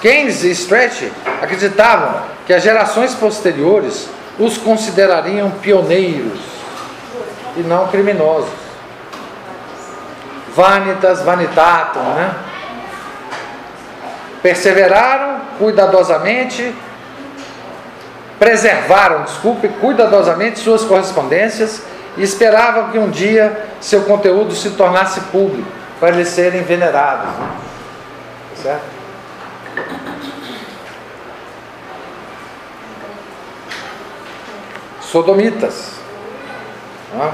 Keynes e Stretch acreditavam que as gerações posteriores os considerariam pioneiros e não criminosos. Vanitas vanitatum, né? Perseveraram cuidadosamente, preservaram, desculpe, cuidadosamente suas correspondências e esperavam que um dia seu conteúdo se tornasse público para eles serem venerados. Né? Certo? Sodomitas. Né?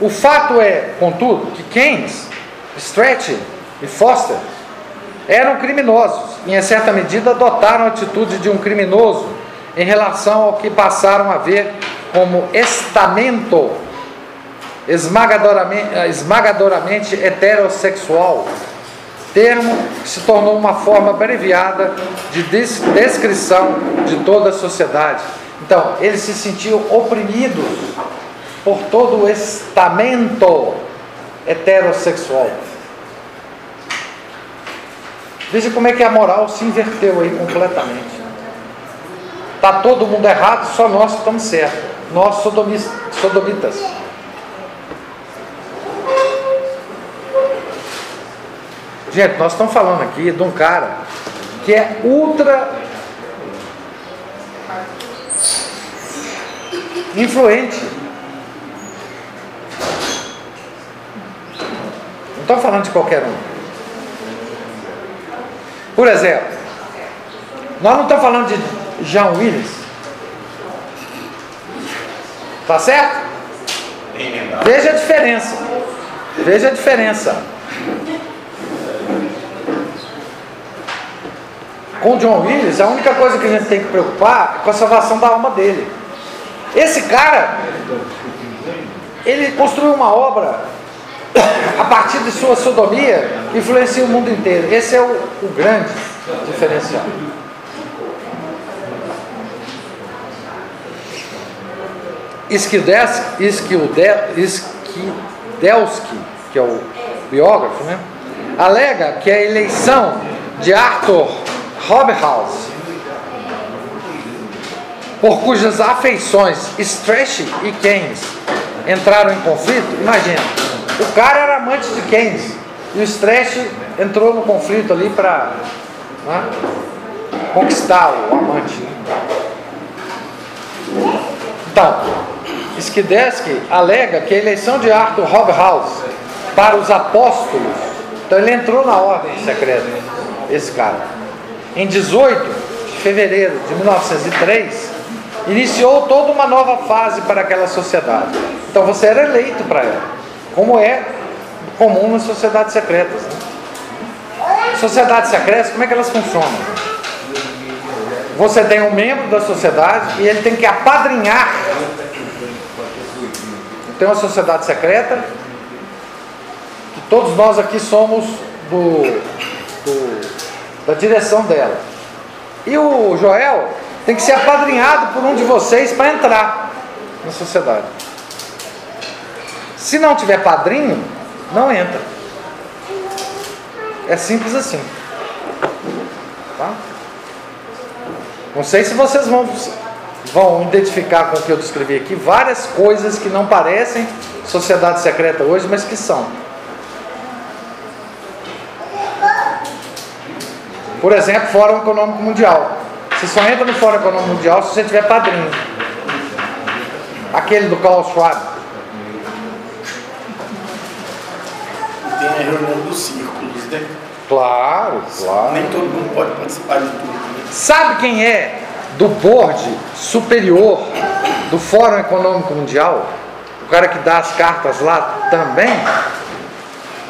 O fato é, contudo, que Keynes, Stretch e Foster eram criminosos e, em certa medida, adotaram a atitude de um criminoso em relação ao que passaram a ver como estamento esmagadoramente, esmagadoramente heterossexual, termo que se tornou uma forma abreviada de descrição de toda a sociedade. Então, eles se sentiam oprimidos por todo o estamento heterossexual. Veja como é que a moral se inverteu aí completamente. Está todo mundo errado, só nós estamos certos. Nós sodomitas. Gente, nós estamos falando aqui de um cara que é ultra influente. Não estamos falando de qualquer um. Por exemplo, nós não estamos falando de Jean Willis. Tá certo? Veja a diferença. Veja a diferença. com John Williams, a única coisa que a gente tem que preocupar é com a salvação da alma dele. Esse cara, ele construiu uma obra a partir de sua sodomia influencia o mundo inteiro. Esse é o, o grande diferencial. Skidelsky, que é o biógrafo, né, alega que a eleição de Arthur Hobhouse, por cujas afeições Stretch e Keynes entraram em conflito, imagina, o cara era amante de Keynes e o Stretch entrou no conflito ali para conquistar o amante. né? Então, Skidesky alega que a eleição de Arthur Hobhouse para os apóstolos, então ele entrou na ordem secreta, esse cara. Em 18 de fevereiro de 1903, iniciou toda uma nova fase para aquela sociedade. Então você era eleito para ela, como é comum nas sociedades secretas. Né? Sociedades secretas, como é que elas funcionam? Você tem um membro da sociedade e ele tem que apadrinhar. Tem uma sociedade secreta, que todos nós aqui somos do, do, da direção dela. E o Joel tem que ser apadrinhado por um de vocês para entrar na sociedade. Se não tiver padrinho, não entra. É simples assim. Tá? Não sei se vocês vão, vão identificar com o que eu descrevi aqui várias coisas que não parecem sociedade secreta hoje, mas que são. Por exemplo, Fórum Econômico Mundial. Você só entra no Fórum Econômico Mundial se você tiver padrinho. Aquele do Klaus Schwab. Tem a reunião dos círculos, né? Claro, claro. Nem todo mundo pode participar de tudo. Né? Sabe quem é do board superior do Fórum Econômico Mundial? O cara que dá as cartas lá também?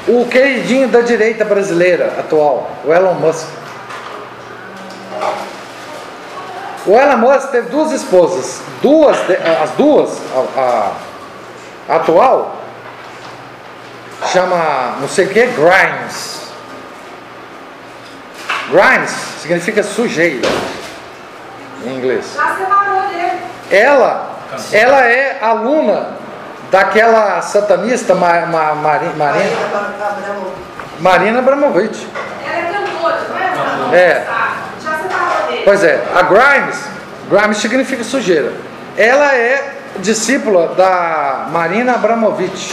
O queridinho da direita brasileira atual, o Elon Musk. O Elon Musk teve duas esposas, duas, as duas, a, a, a atual, chama não sei o que, Grimes. Grimes significa sujeira em inglês. Já separou dele. Ela, ela é aluna daquela satanista Ma, Ma, Mari- Marina, Marina Abramovic. Ela é cantora, não é? É. Já separou dele. Pois é, a Grimes, Grimes significa sujeira. Ela é discípula da Marina Abramovic.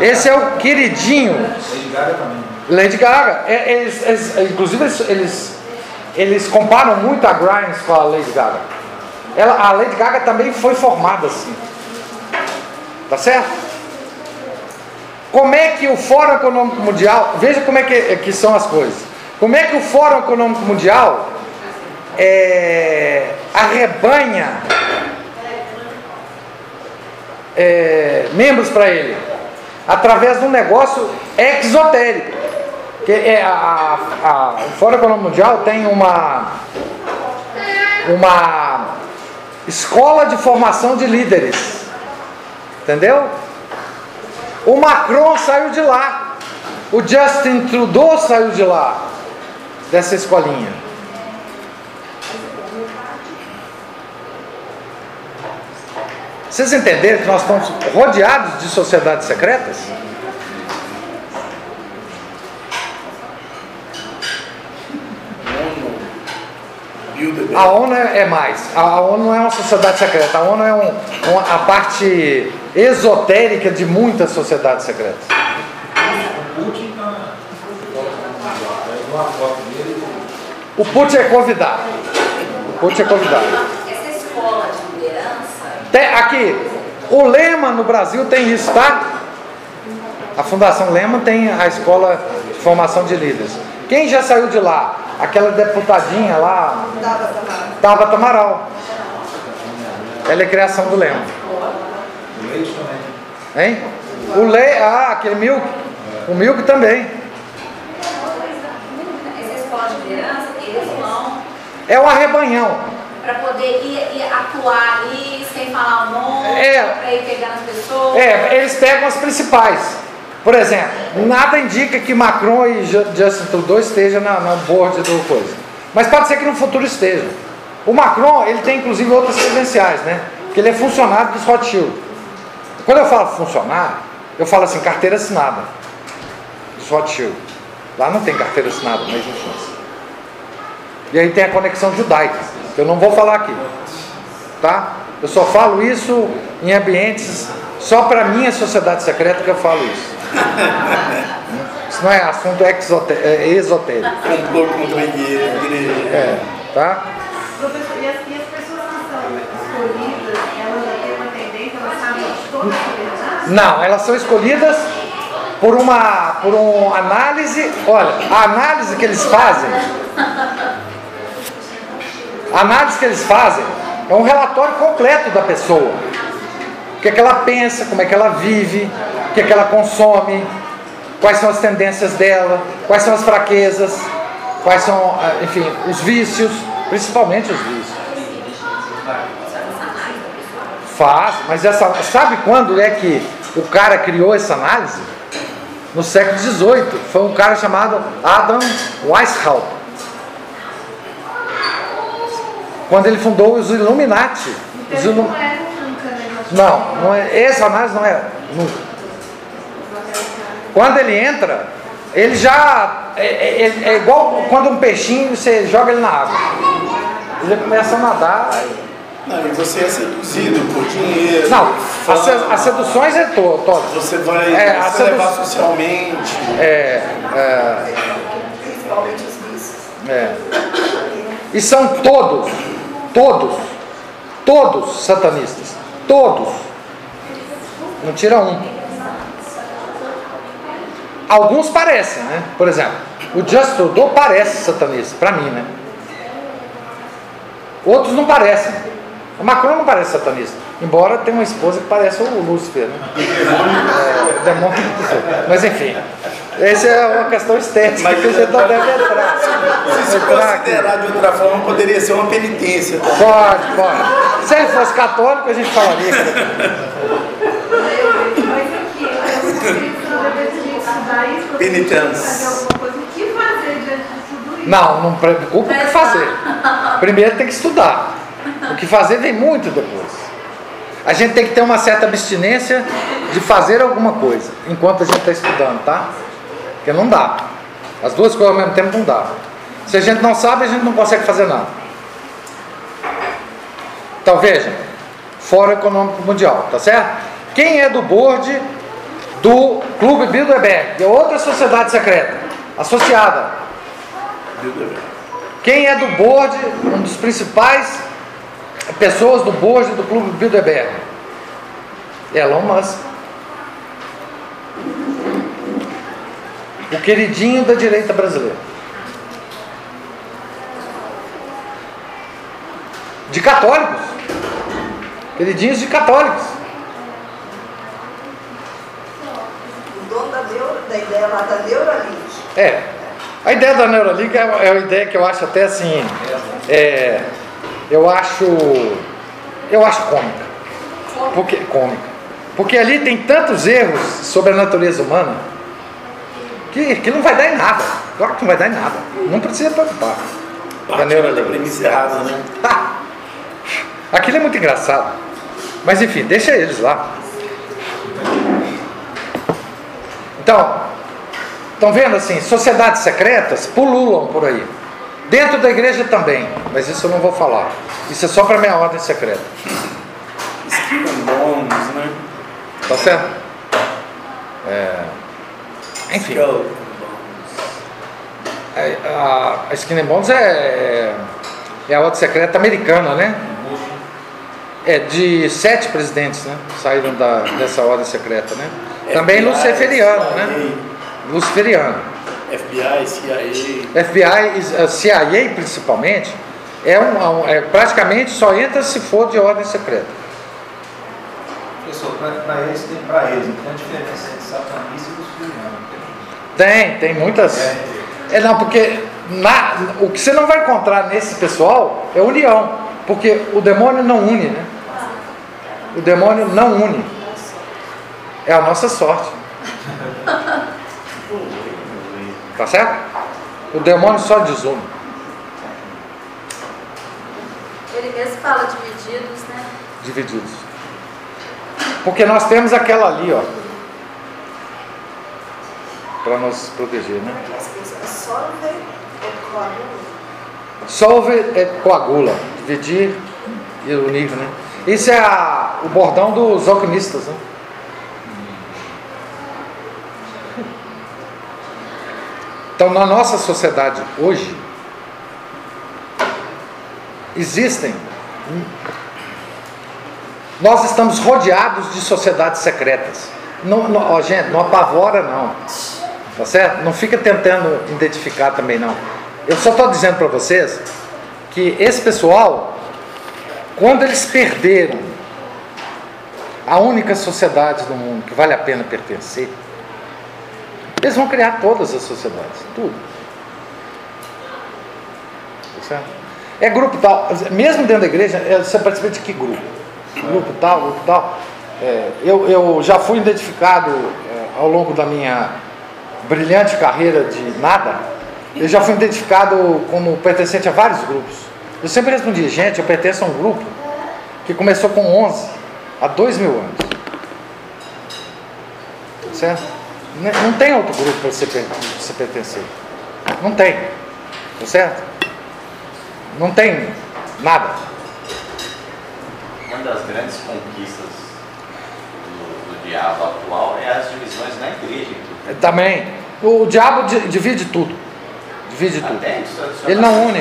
Esse é o queridinho. Lady Gaga. É, Eles, eles- inclusive, eles, eles, comparam muito a Grimes com a Lady Gaga. Ela, a Lady Gaga também foi formada assim. Tá certo? Como é que o Fórum Econômico Mundial, veja como é que, que são as coisas. Como é que o Fórum Econômico Mundial é, arrebanha é, membros para ele? Através de um negócio exotérico. Que é a, a- Fórum Econômico Mundial tem uma, uma escola de formação de líderes. Entendeu? O Macron saiu de lá. O Justin Trudeau saiu de lá. Dessa escolinha. Vocês entenderam que nós estamos rodeados de sociedades secretas? ONU, Bilderberg. A ONU é é mais. A ONU não é uma sociedade secreta. A ONU é um, uma- a parte esotérica de muitas sociedades secretas. O Putin. O é convidado. O Putin é convidado. Essa escola de liderança, Tem- aqui, o Lema no Brasil tem isso, tá? A Fundação Lema tem a escola de formação de líderes. Quem já saiu de lá? Aquela deputadinha lá, Tabata Amaral. Ela é criação do Lema. O Leite também. Hein? O Le... Ah, aquele Milk. O Milk também. essa escola de liderança, eles vão É o arrebanhão. para poder ir, ir atuar ali sem falar o nome, É. para ir pegando as pessoas. É, eles pegam as principais. Por exemplo, nada indica que Macron e Ju- Justin Trudeau estejam na, na board do coisa. Mas pode ser que no futuro esteja. O Macron, ele tem inclusive outras credenciais, né? Porque ele é funcionário dos Rothschild. Quando eu falo funcionário, eu falo assim, carteira assinada. Dos Rothschild. Lá não tem carteira assinada, mas enfim. E aí tem a conexão judaica, que eu não vou falar aqui. Tá? Eu só falo isso em ambientes Só para minha sociedade secreta que eu falo isso. Isso não é assunto é esotérico. Complô contra a igreja. É, tá? Professor, e as, e as pessoas que são escolhidas, elas já têm uma tendência, elas sabem de toda a verdade? Não, elas são escolhidas por uma por uma análise. Olha, a análise que eles fazem, a análise que eles fazem é um relatório completo da pessoa. O que é que ela pensa, como é que ela vive, o que é que ela consome, quais são as tendências dela, quais são as fraquezas, quais são, ah, enfim, os vícios, principalmente os vícios. Faz, mas essa, sabe quando é que o cara criou essa análise? No século XVIII. Foi um cara chamado Adam Weishaupt. Quando ele fundou os Illuminati. Então Os ele Illu- não é. Não, é, essa análise não é. Quando ele entra, ele já. É, é- é igual quando um peixinho você joga ele na água. Ele começa a nadar. Não, e você é seduzido por dinheiro. Não, as, se- fama. as seduções é to- todas. Você vai É, a se levar sedu- socialmente. É, é, Principalmente os vícios. é. E são todos, todos, todos satanistas. Todos. Não tira um. Alguns parecem, né? Por exemplo, o Just Trudeau parece satanista, pra mim, né? Outros não parecem. O Macron não parece satanista. Embora tenha uma esposa que parece o Lúcifer, né? É, demônio. Mas enfim. Essa é uma questão estética Mas- que gente não deve entrar. Se se Entrar aqui. considerar de outra forma, poderia ser uma penitência. Tá? Pode, pode. Se ele fosse católico, a gente falaria. isso Penitência. fazer alguma coisa. O que fazer diante de tudo isso? Não, não preocupa o que fazer. Primeiro tem que estudar. O que fazer vem muito depois. A gente tem que ter uma certa abstinência de fazer alguma coisa enquanto a gente está estudando, tá? Porque não dá. As duas coisas ao mesmo tempo não dá. Se a gente não sabe, a gente não consegue fazer nada. Então veja, Fórum Econômico Mundial, tá certo? Quem é do board do Clube Bilderberg, é outra sociedade secreta, associada. Quem é do board, um dos principais pessoas do board do Clube Bilderberg? Elon Musk. O queridinho da direita brasileira. De católicos. Queridinhos de católicos. O dono da, neuro, da ideia lá da Neuralink. É. A ideia da Neuralink é é uma ideia que eu acho até assim. É, eu acho. Eu acho cômica. Porque, cômica. Porque ali tem tantos erros sobre a natureza humana que, que não vai dar em nada. Claro que não vai dar em nada. Não precisa preocupar. Partindo da premissa errada, né? Ah, aquilo é muito engraçado. Mas enfim, deixa eles lá. Então, estão vendo assim, sociedades secretas pululam por aí. Dentro da igreja também, mas isso eu não vou falar. Isso é só para minha ordem secreta. Bônus, né? Tá certo? É, Enfim, é, a, a Skin and Bones é, é a ordem secreta americana, né? É, de sete presidentes, né? Saíram da, dessa ordem secreta, né? Também FBI, luciferiano, né? Luciferiano. FBI, CIA. FBI, e, uh, CIA principalmente, é, um, um- é praticamente só entra se for de ordem secreta. Professor, para eles tem para eles, não tem diferença entre satanista e luciferiano. Tem, tem muitas. É não, porque na, o que você não vai encontrar nesse pessoal é união. Porque o demônio não une, né? O demônio não une. É a nossa sorte. Tá certo? O demônio só desune. Ele mesmo fala divididos, né? divididos. Porque nós temos aquela ali, ó. Para nos proteger, né? Solve é coagula, dividir e unir, né? Isso é a- o bordão dos alquimistas, né? Então, na nossa sociedade hoje, existem. Nós estamos rodeados de sociedades secretas. Não, não, ó, gente, não apavora, não. Tá certo? Não fica tentando identificar também, não. Eu só estou dizendo para vocês que esse pessoal, quando eles perderam a única sociedade do mundo que vale a pena pertencer, eles vão criar todas as sociedades, tudo. Tá certo? É grupo tal, mesmo dentro da igreja, é, você participa de que grupo? Grupo tal, grupo tal. É, eu, eu já fui identificado é, ao longo da minha brilhante carreira de nada, eu já fui identificado como pertencente a vários grupos. Eu sempre respondi, gente, eu pertenço a um grupo que começou com 11, há dois mil anos. Certo? Não tem outro grupo para você, você pertencer. Não tem. Tá certo? Não tem nada. Uma das grandes conquistas do, do diabo atual é as divisões na igreja. inclusive. Também. O diabo di- divide tudo. Divide tudo. Ele não une.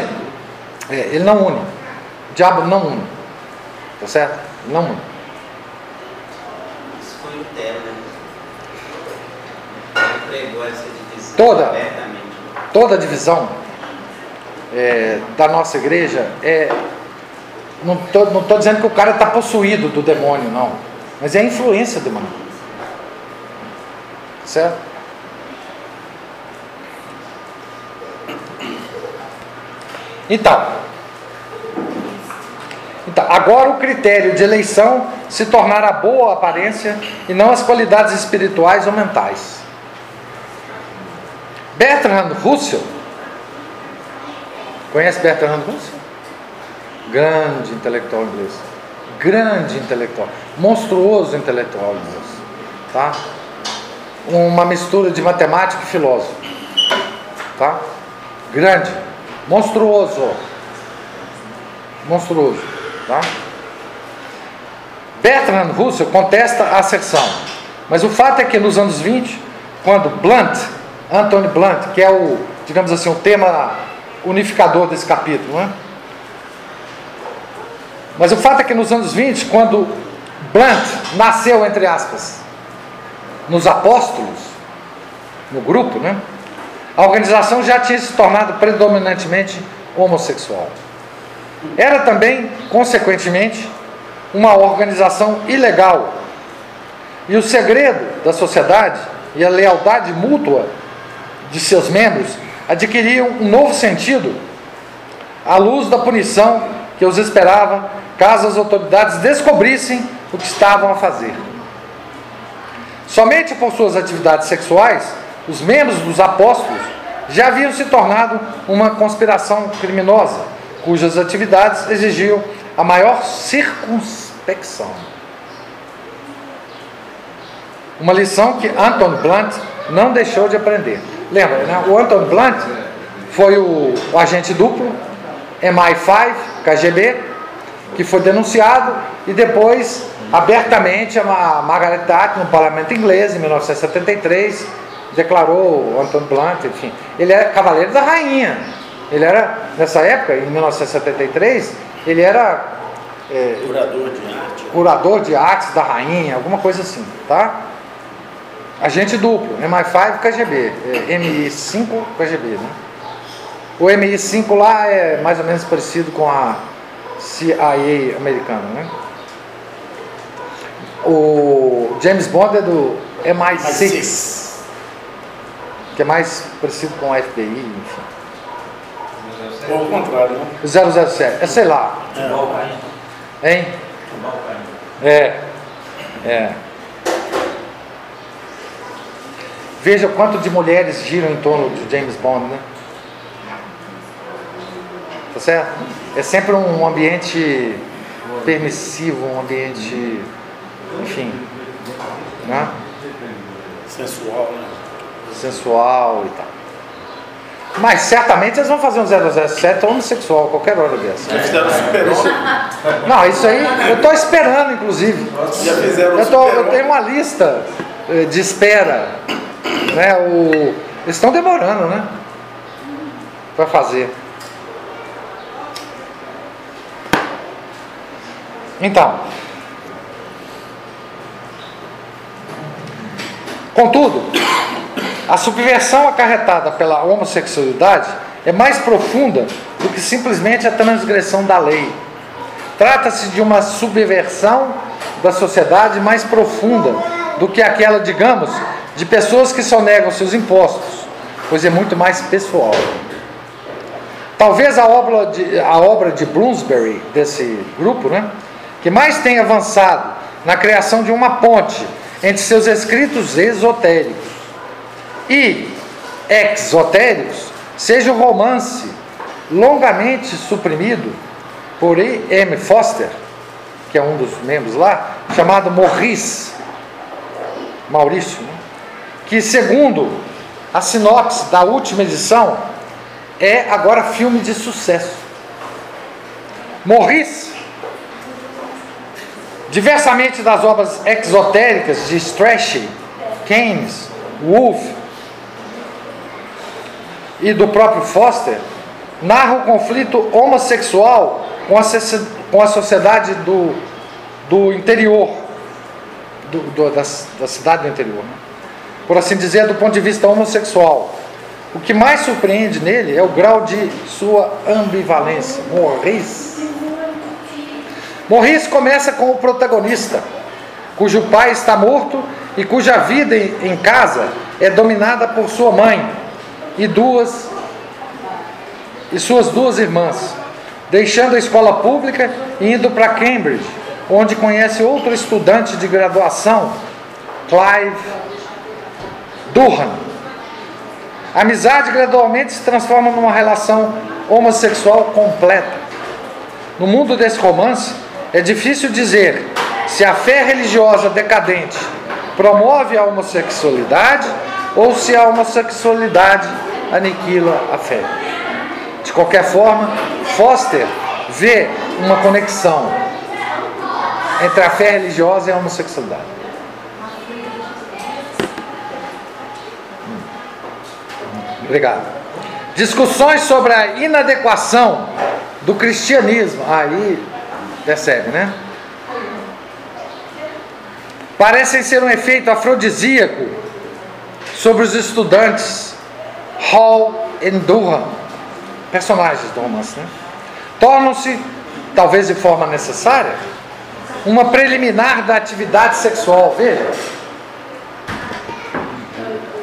É, ele não une. O diabo não une. Tá certo? Ele não une. Isso foi Lutero, né? Pregou essa divisão Toda. Toda a divisão é, da nossa igreja é. Não estou não tô dizendo que o cara está possuído do demônio, não. Mas é a influência demoníaca. Certo? Então, então, agora o critério de eleição se tornará boa aparência e não as qualidades espirituais ou mentais. Bertrand Russell, conhece Bertrand Russell? Grande intelectual inglês, grande intelectual, monstruoso intelectual inglês, tá? Uma mistura de matemático e filósofo, tá? Grande, monstruoso, monstruoso, tá? Bertrand Russell contesta a asserção, mas o fato é que nos anos 20, quando Blunt, Anthony Blunt, que é o, digamos assim, o tema unificador desse capítulo, né? Mas o fato é que nos anos 20, quando Blunt nasceu, entre aspas, nos apóstolos, no grupo, né? A organização já tinha se tornado predominantemente homossexual. Era também, consequentemente, uma organização ilegal. E o segredo da sociedade e a lealdade mútua de seus membros adquiriam um novo sentido à luz da punição que os esperava caso as autoridades descobrissem o que estavam a fazer. Somente por suas atividades sexuais, os membros dos apóstolos já haviam se tornado uma conspiração criminosa, cujas atividades exigiam a maior circunspecção. Uma lição que Anton Blunt não deixou de aprender. Lembra, né? O Anton Blunt foi o, o agente duplo, MI5, KGB, que foi denunciado e depois abertamente a Ma- Margaret Thatcher no parlamento inglês em 1973 declarou o Anton Blunt, enfim, ele era cavaleiro da rainha. Ele era nessa época, em 1973, ele era é, Curador de arte. curador de artes da rainha, alguma coisa assim, tá? Agente duplo, MI5 KGB, é, MI5 KGB, né? O MI5 lá é mais ou menos parecido com a CIA americana, né? O James Bond é do MI6, que é mais parecido com o FBI, enfim. Ou ao contrário, né? O 007, é sei lá, hein? É, é. Veja quanto de mulheres giram em torno de James Bond, né? Tá certo? É sempre um ambiente permissivo, um ambiente, enfim, né? Sensual, né? Sensual e tal. Mas certamente eles vão fazer um 007 homossexual a qualquer hora dessa. Já fizeram super-homem. (laughs) Não, isso aí eu estou esperando, inclusive. Já fizeram Eu, tô- eu tenho uma lista eh, de espera Né, o, eles estão demorando, né? Para fazer. Então, contudo, a subversão acarretada pela homossexualidade é mais profunda do que simplesmente a transgressão da lei. Trata-se de uma subversão da sociedade mais profunda do que aquela, digamos, de pessoas que só negam seus impostos, pois é muito mais pessoal. Talvez a obra de, a obra de Bloomsbury, desse grupo, né, que mais tem avançado na criação de uma ponte entre seus escritos esotéricos e exotéricos, seja o romance longamente suprimido por E. M. Foster, que é um dos membros lá, chamado Morris, Maurício, né? que segundo a sinopse da última edição, é agora filme de sucesso. Morris, diversamente das obras exotéricas de Strachey, Keynes, Wolff e do próprio Foster, narra o conflito homossexual com a, com a sociedade do, do interior, do, do, da, da, cidade do interior, né? por assim dizer, do ponto de vista homossexual. O que mais surpreende nele é o grau de sua ambivalência. Morris. Morris começa com o protagonista, cujo pai está morto e cuja vida em casa é dominada por sua mãe e duas e suas duas irmãs, deixando a escola pública e indo para Cambridge, onde conhece outro estudante de graduação, Clive Durham. A amizade gradualmente se transforma numa relação homossexual completa. No mundo desse romance, é difícil dizer se a fé religiosa decadente promove a homossexualidade ou se a homossexualidade aniquila a fé. De qualquer forma, Foster vê uma conexão entre a fé religiosa e a homossexualidade. Obrigado. Discussões sobre a inadequação do cristianismo. Aí percebe, né? Parecem ser um efeito afrodisíaco sobre os estudantes Hall e Durham personagens do romance, né? tornam-se, talvez de forma necessária, uma preliminar da atividade sexual. Veja.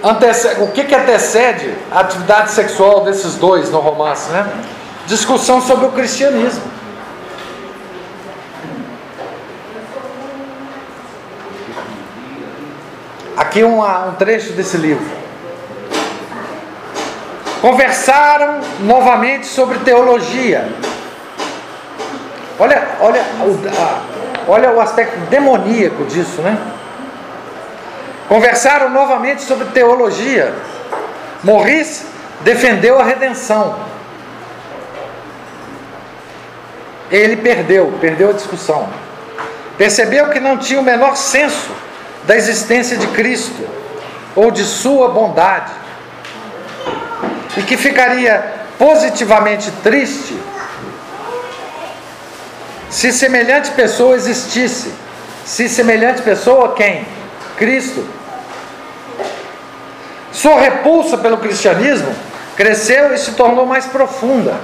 Antece... O que, que antecede a atividade sexual desses dois no romance? Né? Discussão sobre o cristianismo. Aqui um, um trecho desse livro conversaram novamente sobre teologia. Olha, olha, olha o aspecto demoníaco disso, né? Conversaram novamente sobre teologia. Morris defendeu a redenção. Ele perdeu, perdeu a discussão. Percebeu que não tinha o menor senso da existência de Cristo ou de sua bondade e que ficaria positivamente triste se semelhante pessoa existisse. Se semelhante pessoa, quem? Cristo. Sua repulsa pelo cristianismo cresceu e se tornou mais profunda.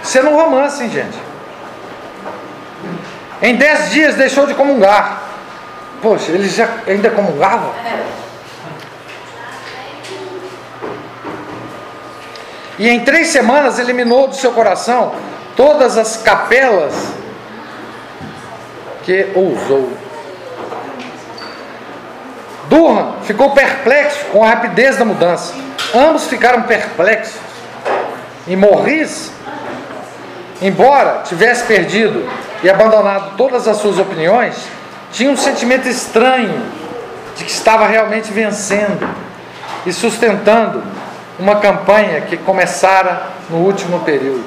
Isso é um romance, hein, gente? Em dez dias deixou de comungar. Poxa, ele já ainda comungava? E em três semanas eliminou do seu coração todas as capelas que ousou. Durham ficou perplexo com a rapidez da mudança. Ambos ficaram perplexos. E Morris, embora tivesse perdido e abandonado todas as suas opiniões, tinha um sentimento estranho de que estava realmente vencendo e sustentando uma campanha que começara no último período.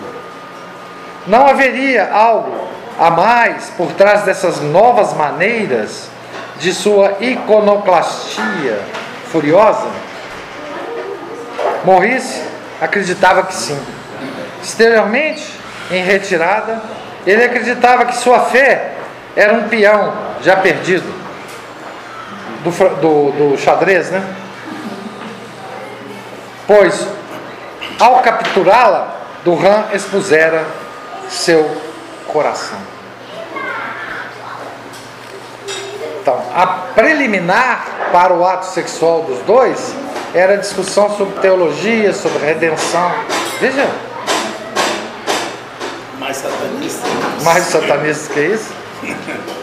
Não haveria algo a mais por trás dessas novas maneiras de sua iconoclastia furiosa? Maurice acreditava que sim. Exteriormente, em retirada, ele acreditava que sua fé era um peão já perdido do, do, do xadrez, né? Pois, ao capturá-la, Duran expusera seu coração. Então, a preliminar para o ato sexual dos dois era a discussão sobre teologia, sobre redenção. Veja, Mais satanista. mais satanista que isso. (laughs)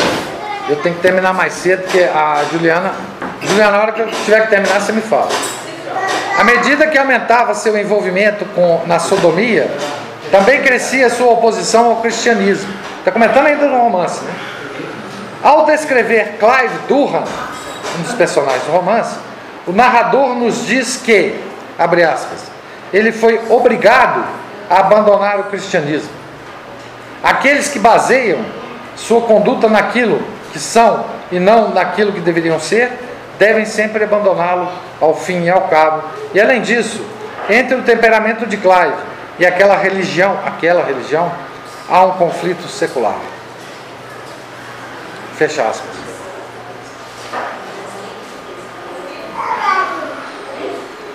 Eu tenho que terminar mais cedo, porque a Juliana. Juliana, na hora que eu tiver que terminar, você me fala. À medida que aumentava seu envolvimento com, na sodomia, também crescia sua oposição ao cristianismo. Está comentando ainda no romance, né? Ao descrever Clive Durham, um dos personagens do romance, o narrador nos diz que, abre aspas, ele foi obrigado a abandonar o cristianismo. Aqueles que baseiam sua conduta naquilo que são e não naquilo que deveriam ser, devem sempre abandoná-lo ao fim e ao cabo. E além disso, entre o temperamento de Clive e aquela religião, aquela religião, há um conflito secular. Fecha aspas.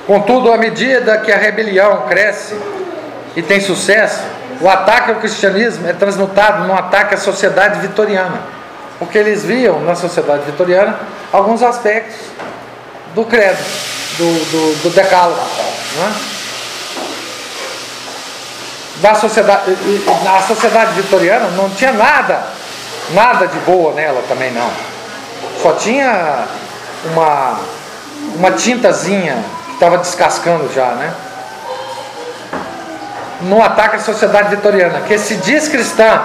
Contudo, à medida que a rebelião cresce e tem sucesso, o ataque ao cristianismo é transmutado num ataque à sociedade vitoriana, porque eles viam na sociedade vitoriana alguns aspectos do credo, do, do, do decálogo. Não é? Da sociedade, a sociedade vitoriana não tinha nada, nada de boa nela também não. Só tinha uma, uma tintazinha que estava descascando já, né? Não ataca a sociedade vitoriana, que se diz cristã,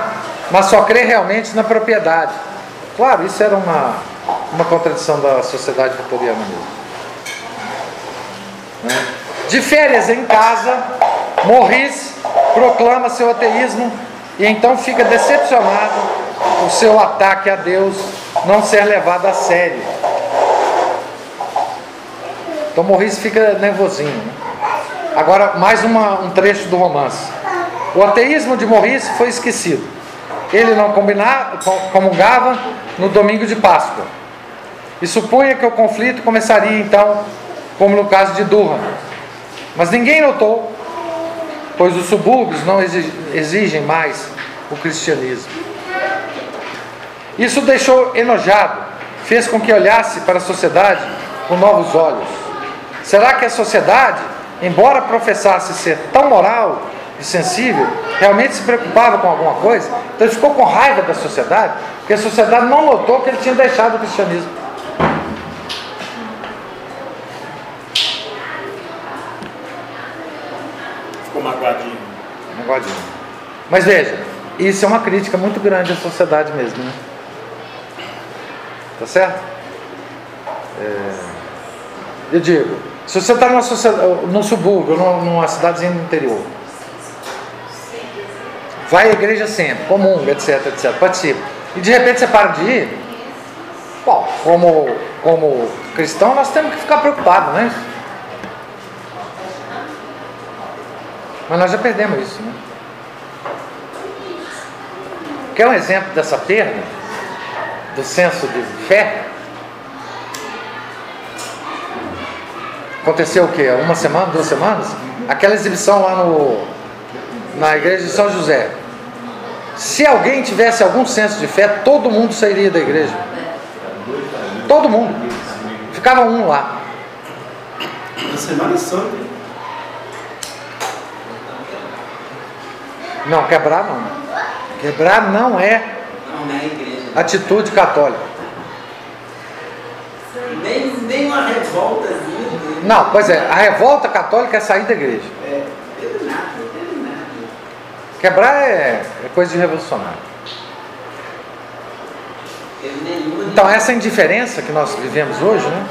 mas só crê realmente na propriedade. Claro, isso era uma, uma contradição da sociedade vitoriana mesmo. Né? De férias em casa, Morris proclama seu ateísmo e então fica decepcionado por seu ataque a Deus não ser levado a sério. Então Morris fica nervosinho. né? Agora, mais uma- um trecho do romance. O ateísmo de Morris foi esquecido. Ele não comungava no domingo de Páscoa. E supunha que o conflito começaria então, como no caso de Durham. Mas ninguém notou, pois os subúrbios não exi- exigem mais o cristianismo. Isso deixou enojado, fez com que olhasse para a sociedade com novos olhos. Será que a sociedade, embora professasse ser tão moral e sensível, realmente se preocupava com alguma coisa? Então ele ficou com raiva da sociedade, porque a sociedade não notou que ele tinha deixado o cristianismo. Ficou magoadinho. Negodinho. Mas veja, isso é uma crítica muito grande à sociedade mesmo, né? Tá certo? É, Eu digo, se você está numa sociedade, num subúrbio, numa, numa cidadezinha do interior, vai à igreja sempre, comunga, etc, etc, participa. E de repente você para de ir, bom, como, como cristão nós temos que ficar preocupados, né? Mas nós já perdemos isso, né? Quer um exemplo dessa perda? Do senso de fé? Aconteceu o quê? Uma semana, duas semanas? Aquela exibição lá no, na igreja de São José. Se alguém tivesse algum senso de fé, todo mundo sairia da igreja. Todo mundo. Ficava um lá. Na Semana Santa. Não, quebrar não. Quebrar não é igreja. atitude católica. Nem, nem uma revoltazinha. Não, pois é, a revolta católica é sair da igreja. É, teve nada, teve nada. Quebrar é, é coisa de revolucionário. Então, essa indiferença que nós vivemos hoje, né?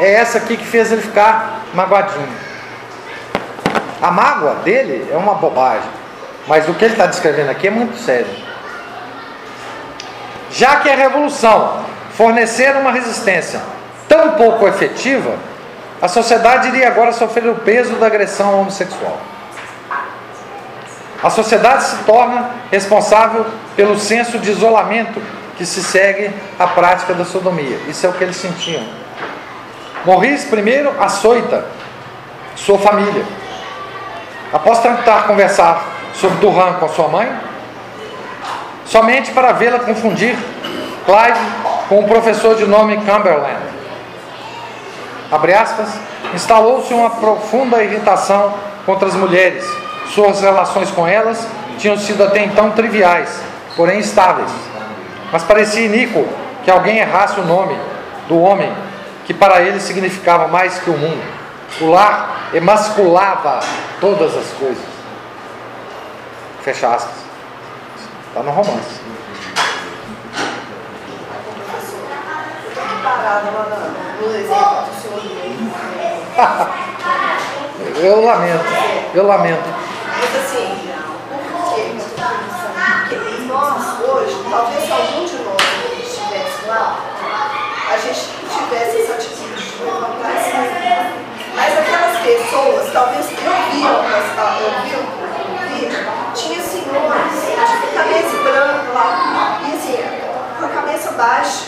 É essa aqui que fez ele ficar magoadinho. A mágoa dele é uma bobagem, mas o que ele está descrevendo aqui é muito sério. Já que a revolução fornecer uma resistência tão pouco efetiva, a sociedade iria agora sofrer o peso da agressão homossexual. A sociedade se torna responsável pelo senso de isolamento que se segue à prática da sodomia. Isso é o que eles sentiam. Morris primeiro açoita sua família. Após tentar conversar sobre Duran com sua mãe, somente para vê-la confundir Clive com um professor de nome Cumberland. Abre aspas, instalou-se uma profunda irritação contra as mulheres. Suas relações com elas tinham sido até então triviais, porém estáveis. Mas parecia iníquo que alguém errasse o nome do homem, que para ele significava mais que o mundo. O lar emasculava todas as coisas. Fecha aspas. Está no romance. (laughs) Eu lamento, eu lamento. Mas assim, por que? Porque nós, hoje, talvez algum de nós estivesse lá, a gente tivesse essa atitude de levantar esse. Mas aquelas pessoas, talvez algumas, eu vi, eu vi, tinha senhores, tipo cabeça branca lá, e assim, com a cabeça baixa,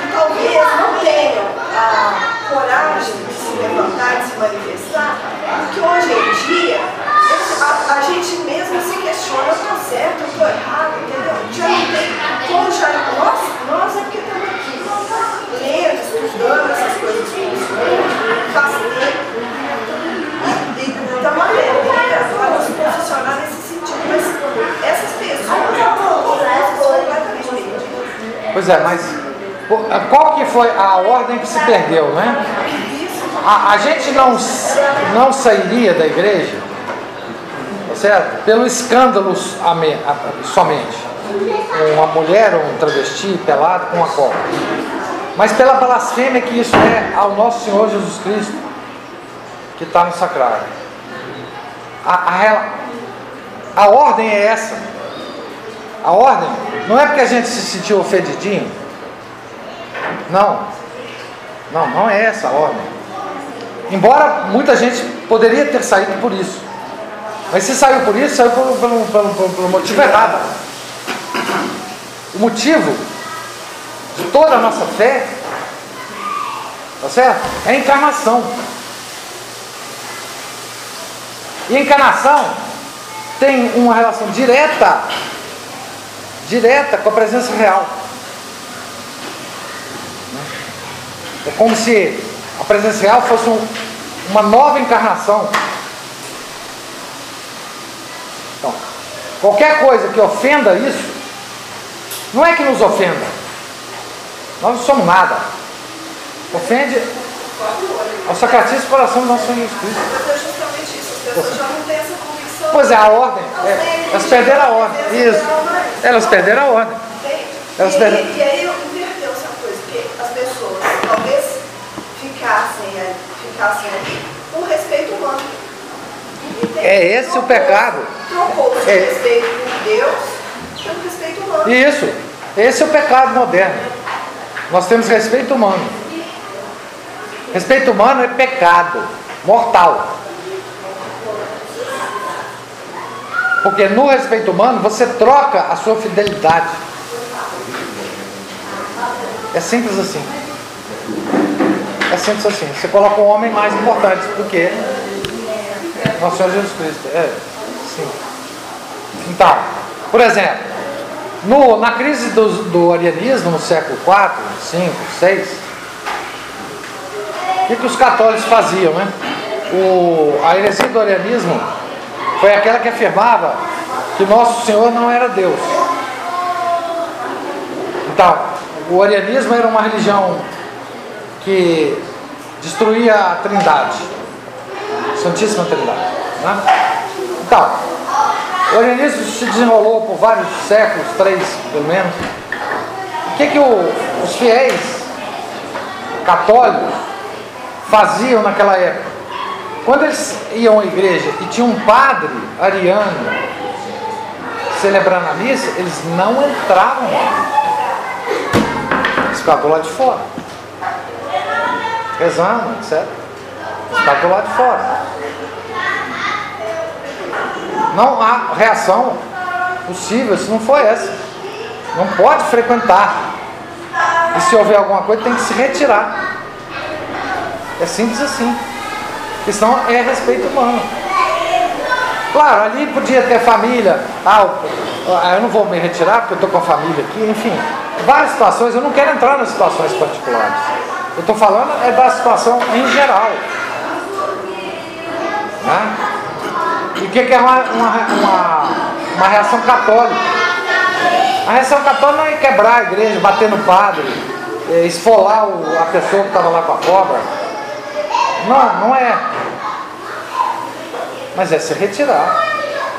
que talvez não tenham a coragem de se levantar, de se manifestar, porque hoje em dia a, a gente mesmo se questiona, estou certo, eu estou errado, entendeu? Já não tem, como já, nós, nós é porque estamos aqui, lendo, estudando essas coisas faz tempo, e estamos aprendendo a nos posicionar nesse sentido, mas essas pessoas estão completamente perdidas. Pois é, mas qual que foi a ordem que se perdeu, né? A, a gente não, não sairia da igreja, certo? Pelo escândalo somente. Uma mulher ou um travesti pelado com uma copa. Mas pela blasfêmia que isso é ao nosso Senhor Jesus Cristo, que está no sacrário. A, a, a ordem é essa. A ordem não é porque a gente se sentiu ofendidinho, não. Não, não é essa a ordem. Embora muita gente poderia ter saído por isso. Mas se saiu por isso, saiu pelo, pelo, pelo, pelo motivo errado. O motivo de toda a nossa fé, tá certo? É a encarnação. E a encarnação tem uma relação direta, direta com a presença real. É como se a presença real fosse um, uma nova encarnação. Qualquer coisa que ofenda isso, não é que nos ofenda. Nós não somos nada. Ofende ao sacratíssimo coração do nosso Senhor Jesus Cristo. Mas é justamente isso, as pessoas já não têm essa convicção. Pois é, a ordem. É, elas perderam a ordem. Isso. Elas perderam a ordem. Elas perderam. E, aí inverteu-se a coisa, porque as pessoas talvez ficassem, ficassem ali. É esse o pecado. Trocou-se É. o respeito por Deus pelo respeito humano. Isso. Esse é o pecado moderno. Nós temos respeito humano. Respeito humano é pecado mortal. Porque no respeito humano você troca a sua fidelidade. É simples assim. É simples assim. Você coloca um homem mais importante do que nosso Senhor Jesus Cristo. É, sim. Então, por exemplo, no- na crise do, do arianismo no século IV, V, VI, o que, que os católicos faziam, né? O, a heresia do arianismo foi aquela que afirmava que nosso Senhor não era Deus. Então, o arianismo era uma religião que destruía a Trindade, Santíssima Trindade. Né? Então, o arianismo se desenrolou por vários séculos, três pelo menos. O que, que o- os fiéis católicos faziam naquela época? Quando eles iam à igreja e tinha um padre ariano celebrando a missa, eles não entravam lá. Eles ficavam lá de fora. rezando, etc. Está do lado de fora. Não há reação possível se não for essa. Não pode frequentar. E se houver alguma coisa, tem que se retirar. É simples assim. Porque senão é respeito humano. Claro, ali podia ter família. Ah, eu não vou me retirar porque eu estou com a família aqui. Enfim, várias situações. Eu não quero entrar nas situações particulares. Eu estou falando é da situação em geral. Né? E o que, que é uma, uma, uma, uma reação católica? A reação católica não é quebrar a igreja, bater no padre, é, esfolar a pessoa que estava lá com a cobra. Não, não é. Mas é se retirar.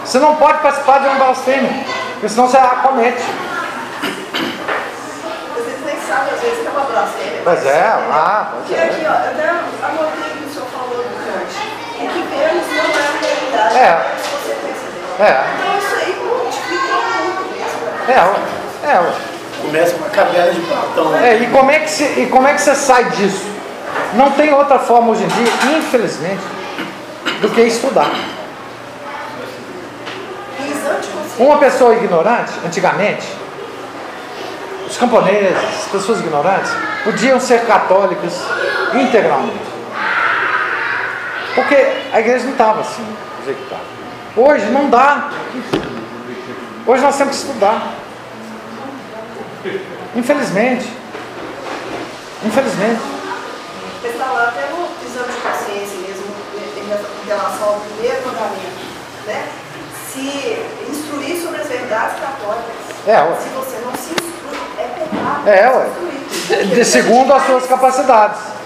Você não pode participar de uma blasfêmia, porque senão você acomete. Vocês nem sabem, às vezes, que é uma blasfêmia. Pois é, ah, pois aqui, é. ó, eu até que o senhor falou do Kant. O que vemos não é a realidade. É. Você. É, Então isso aí multiplica muito mesmo. é, é, ué. Começa com a cabeça de Platão. É, e como é que se, e como é que você sai disso? Não tem outra forma hoje em dia, infelizmente, do que estudar. Uma pessoa ignorante, antigamente, os camponeses, as pessoas ignorantes, podiam ser católicas integralmente. Porque a igreja não estava assim, do jeito que estava. Hoje não dá. Hoje nós temos que estudar. Infelizmente. Infelizmente. Está lá até no exame de consciência mesmo, em relação ao primeiro mandamento, né? Se instruir sobre as verdades católicas. É, ué. Se você não se instrui, é pecado. É, ué. de segundo as suas capacidades.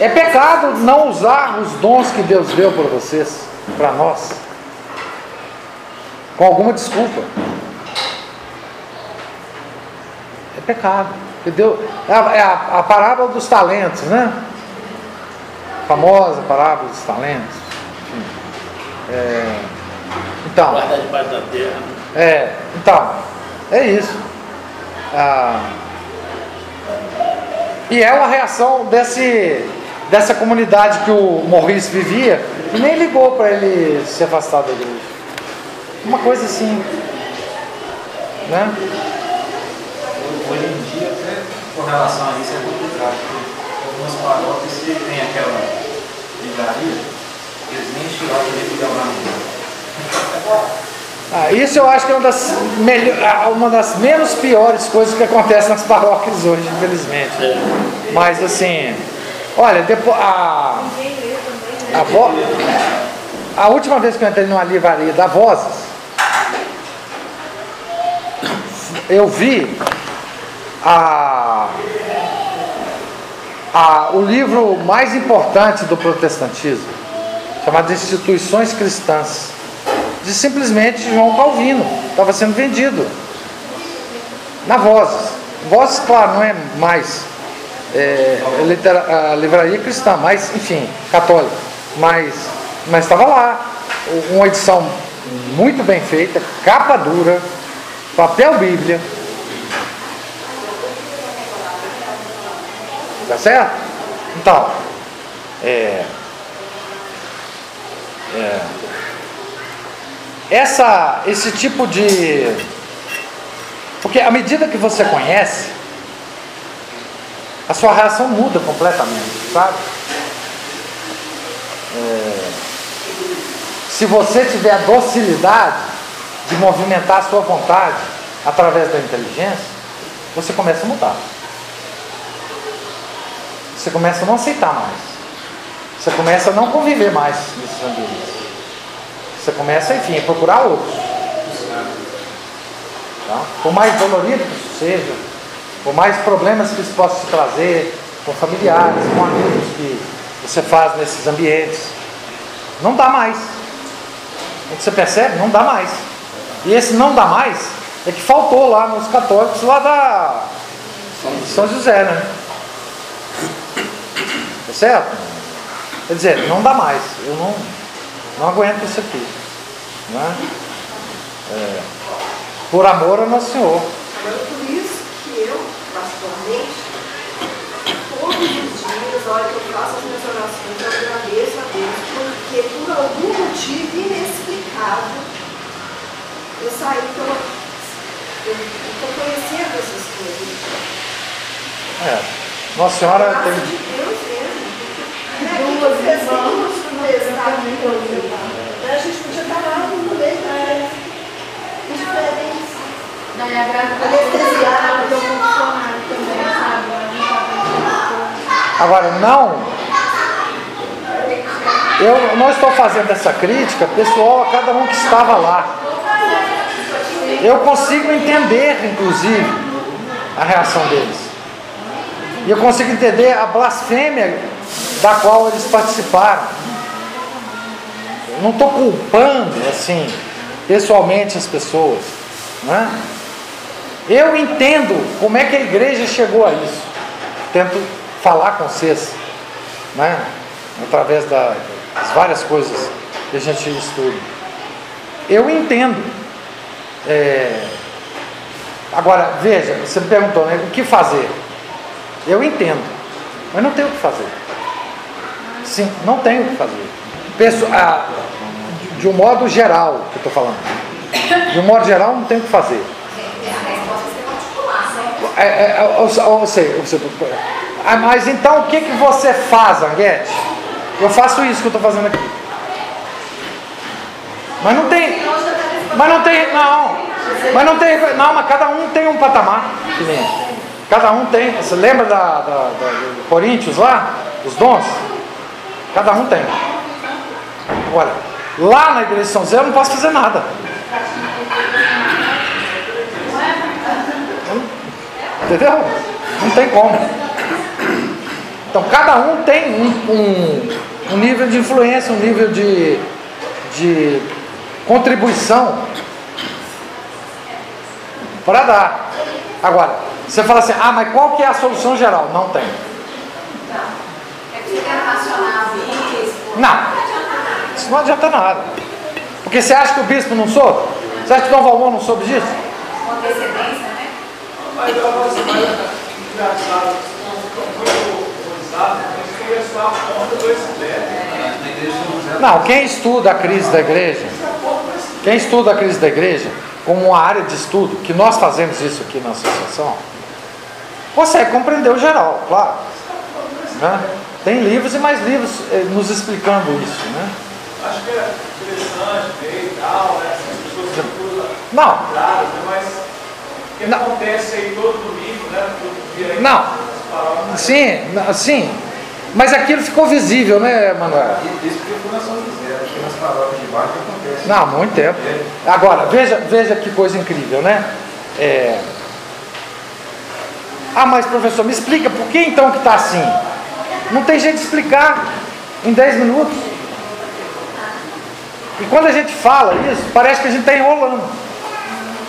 É pecado não usar os dons que Deus deu para vocês, para nós, com alguma desculpa. É pecado. Deus, é, a, é a- a parábola dos talentos, né? A famosa parábola dos talentos. É, então, é, então, é isso. Ah, e é uma reação desse, dessa comunidade que o Maurice vivia e nem ligou para ele se afastar da igreja. Uma coisa assim. Né? Hoje em dia, até com relação a isso, é complicado. Porque algumas paróquias que tem aquela livraria, eles nem tiraram o livro de Abraão. Ah, isso eu acho que é uma das, melhor, uma das menos piores coisas que acontecem nas paróquias hoje, infelizmente. Mas assim, olha, depois a, a, vo, a última vez que eu entrei numa livraria da Vozes, eu vi a, a, o livro mais importante do protestantismo, chamado Instituições Cristãs, de simplesmente João Calvino, estava sendo vendido na Vozes. Vozes, claro, não é mais é, a livraria cristã, mas enfim, católica. Mas mas estava lá, uma edição muito bem feita, capa dura, papel Bíblia. Tá certo? Então, é, é, essa, esse tipo de. Porque à medida que você conhece, a sua reação muda completamente, sabe? É, se você tiver a docilidade de movimentar a sua vontade através da inteligência, você começa a mudar. Você começa a não aceitar mais. Você começa a não conviver mais nesses ambientes. Você começa, enfim, a procurar outros. Tá? Por mais dolorido que isso seja, por mais problemas que isso possa trazer com familiares, com amigos que você faz nesses ambientes, não dá mais. Quando você percebe, não dá mais. E esse não dá mais é que faltou lá nos católicos lá da São José, né? Tá certo? Quer dizer, não dá mais. Eu não, não aguento isso aqui. Né? É, por amor ao Nosso Senhor. Então, por isso que eu, particularmente, todos os dias horas que eu faço as minhas orações, eu agradeço a Deus, porque por algum motivo inexplicável, eu saí pela. Eu estou conhecendo essas coisas. É. Nossa Senhora tem. de Deus mesmo. Né? Duas irmãs A gente podia estar lá no meio da indiferentes. Daí a graça da Anestesiada. também, sabe? Agora, não. Eu não estou fazendo essa crítica pessoal a cada um que estava lá. Eu consigo entender, inclusive, a reação deles. E eu consigo entender a blasfêmia da qual eles participaram. Eu não estou culpando, assim, pessoalmente as pessoas. Né? Eu entendo como é que a igreja chegou a isso. Tento falar com vocês, né? através da- das várias coisas que a gente estuda. Eu entendo. É, Agora, veja, você me perguntou, né, o que fazer? Eu entendo, mas não tenho o que fazer. Sim, não tenho o que fazer. Pesso- ah, de- um modo geral, que eu estou falando. De um modo geral, não tenho o que fazer. A resposta é né? É, é, ou, ou, ou você- ah, mas então o que, que você faz, Anguete? Eu faço isso que eu estou fazendo aqui. Mas não tem. Mas não tem. Não. Mas não tem. Não, mas cada um tem um patamar. Cada um tem. Você lembra da, da, da- do Coríntios lá? Os dons? Cada um tem. Agora, lá na igreja de São José eu não posso fazer nada. Entendeu? Não tem como. Então cada um tem um, um- um nível de influência, um nível de, de contribuição para dar. Agora, você fala assim, ah, mas qual que é a solução geral? Não tem. É. Não. Isso não adianta nada. Porque você acha que o bispo não soube? Você acha que o Dom Valmor não soube disso? Com antecedência, né? Começar a conta do José, Não, quem estuda a crise da igreja, quem estuda a crise da igreja como uma área de estudo, que nós fazemos isso aqui na associação, consegue compreender o geral, claro. Né? Tem livros e mais livros eh, nos explicando isso. Né? Acho que é interessante ver e tal, né? Não, né? mas o que acontece aí todo domingo, né? Todo dia aí, Não. Sim, sim. Mas aquilo ficou visível, né, Manuel? isso porque foi na São José, acho que nas paróquias de baixo acontece. Não, há muito tempo. Agora, veja, veja que coisa incrível, né? É... Ah, mas professor, me explica por que então que está assim? Não tem jeito de explicar em 10 minutos. E quando a gente fala isso, parece que a gente está enrolando.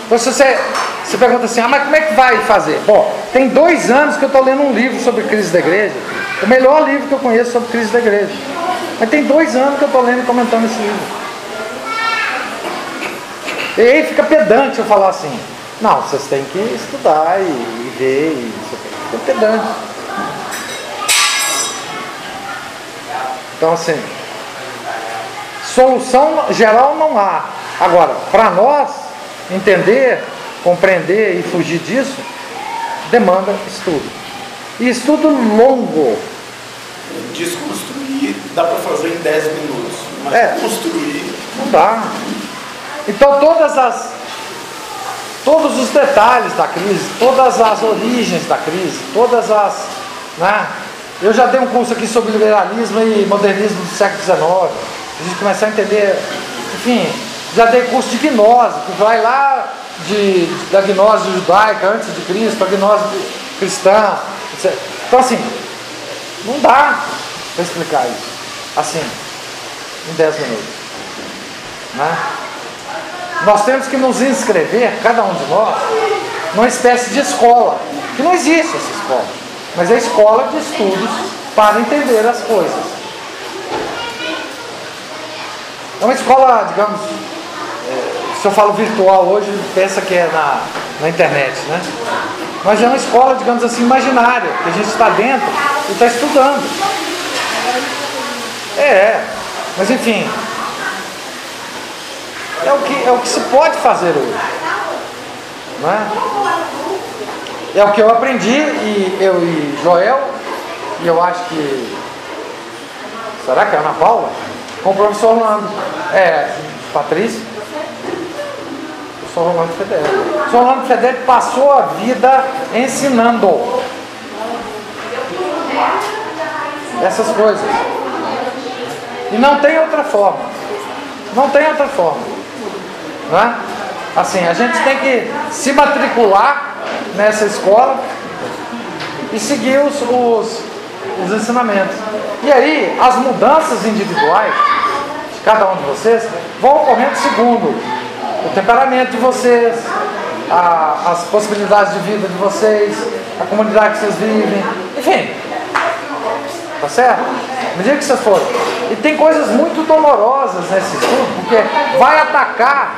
Então se você, você pergunta assim, ah, mas como é que vai fazer? Bom, tem dois anos que eu estou lendo um livro sobre crise da igreja. O melhor livro que eu conheço sobre crise da igreja. Mas tem dois anos que eu estou lendo e comentando esse livro. E aí fica pedante eu falar assim, não, vocês têm que estudar e, e ver, e fica pedante. Então assim, solução geral não há. Agora, para nós entender, compreender e fugir disso, demanda estudo. E estudo longo. Desconstruir dá para fazer em 10 minutos. Mas É. construir. Não dá. Então todas as todos os detalhes da crise, todas as origens da crise, todas as, né? Eu já dei um curso aqui sobre liberalismo e modernismo do século XIX. A gente começar a entender, enfim, já dei curso de gnose, que vai lá de, da gnose judaica antes de Cristo, a gnose cristã. etc. Então assim, não dá para explicar isso. Assim, em 10 minutos. Né? Nós temos que nos inscrever, cada um de nós, numa espécie de escola. Que não existe essa escola, mas é escola de estudos para entender as coisas. É uma escola, digamos, eu falo virtual hoje, pensa que é na, na internet, né? Mas é uma escola, digamos assim, imaginária, que a gente está dentro e está estudando. É, mas enfim. É o, que, é o que se pode fazer hoje. Não é? é o que eu aprendi e eu e Joel, e eu acho que. Será que é Ana Paula? Com o professor Orlando. É, Patrícia. O professor Orlando Federico. O professor Orlando Federico passou a vida ensinando essas coisas. E não tem outra forma. Não tem outra forma. Não é? Assim, a gente tem que se matricular nessa escola e seguir os, os, os ensinamentos. E aí, as mudanças individuais de cada um de vocês vão ocorrendo segundo o temperamento de vocês, a, as possibilidades de vida de vocês, a comunidade que vocês vivem, enfim. Tá certo? À medida que vocês forem. E tem coisas muito dolorosas nesse estudo, porque vai atacar,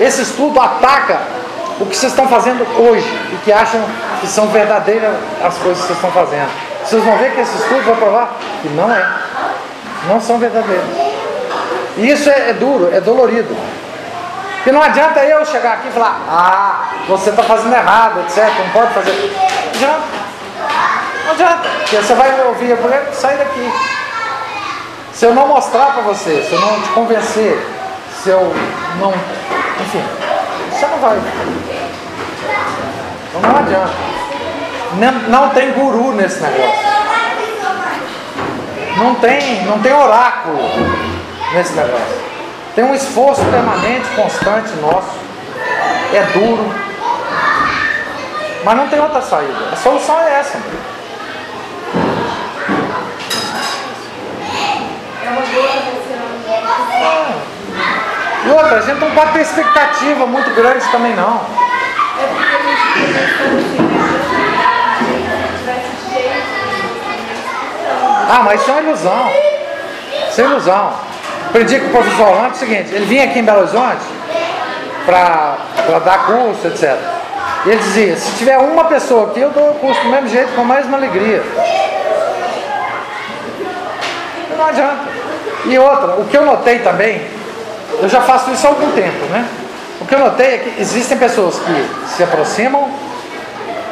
esse estudo ataca o que vocês estão fazendo hoje e que acham que são verdadeiras as coisas que vocês estão fazendo. Vocês vão ver que esse estudo vai provar que não é. Não são verdadeiras. E isso é, é duro, é dolorido. Porque não adianta eu chegar aqui e falar, ah, você está fazendo errado, etc. Não pode fazer. Não adianta. Não adianta. Porque você vai ouvir, vou sair daqui. Se eu não mostrar para você, se eu não te convencer, se eu não. Enfim, você não vai. Então não adianta. Não, não tem guru nesse negócio. Não tem, não tem oráculo nesse negócio. Tem um esforço permanente, constante nosso. É duro. Mas não tem outra saída. A solução é essa. É uma boa você E outra, a gente não pode ter expectativa muito grande também não. Ah, mas isso é uma ilusão. Isso é ilusão. Aprendi com o professor Orlando o seguinte, ele vinha aqui em Belo Horizonte para dar curso, etc. E ele dizia, se tiver uma pessoa aqui, eu dou o curso do mesmo jeito, com mais uma alegria. Não adianta. E outra, o que eu notei também, eu já faço isso há algum tempo, né? O que eu notei é que existem pessoas que se aproximam,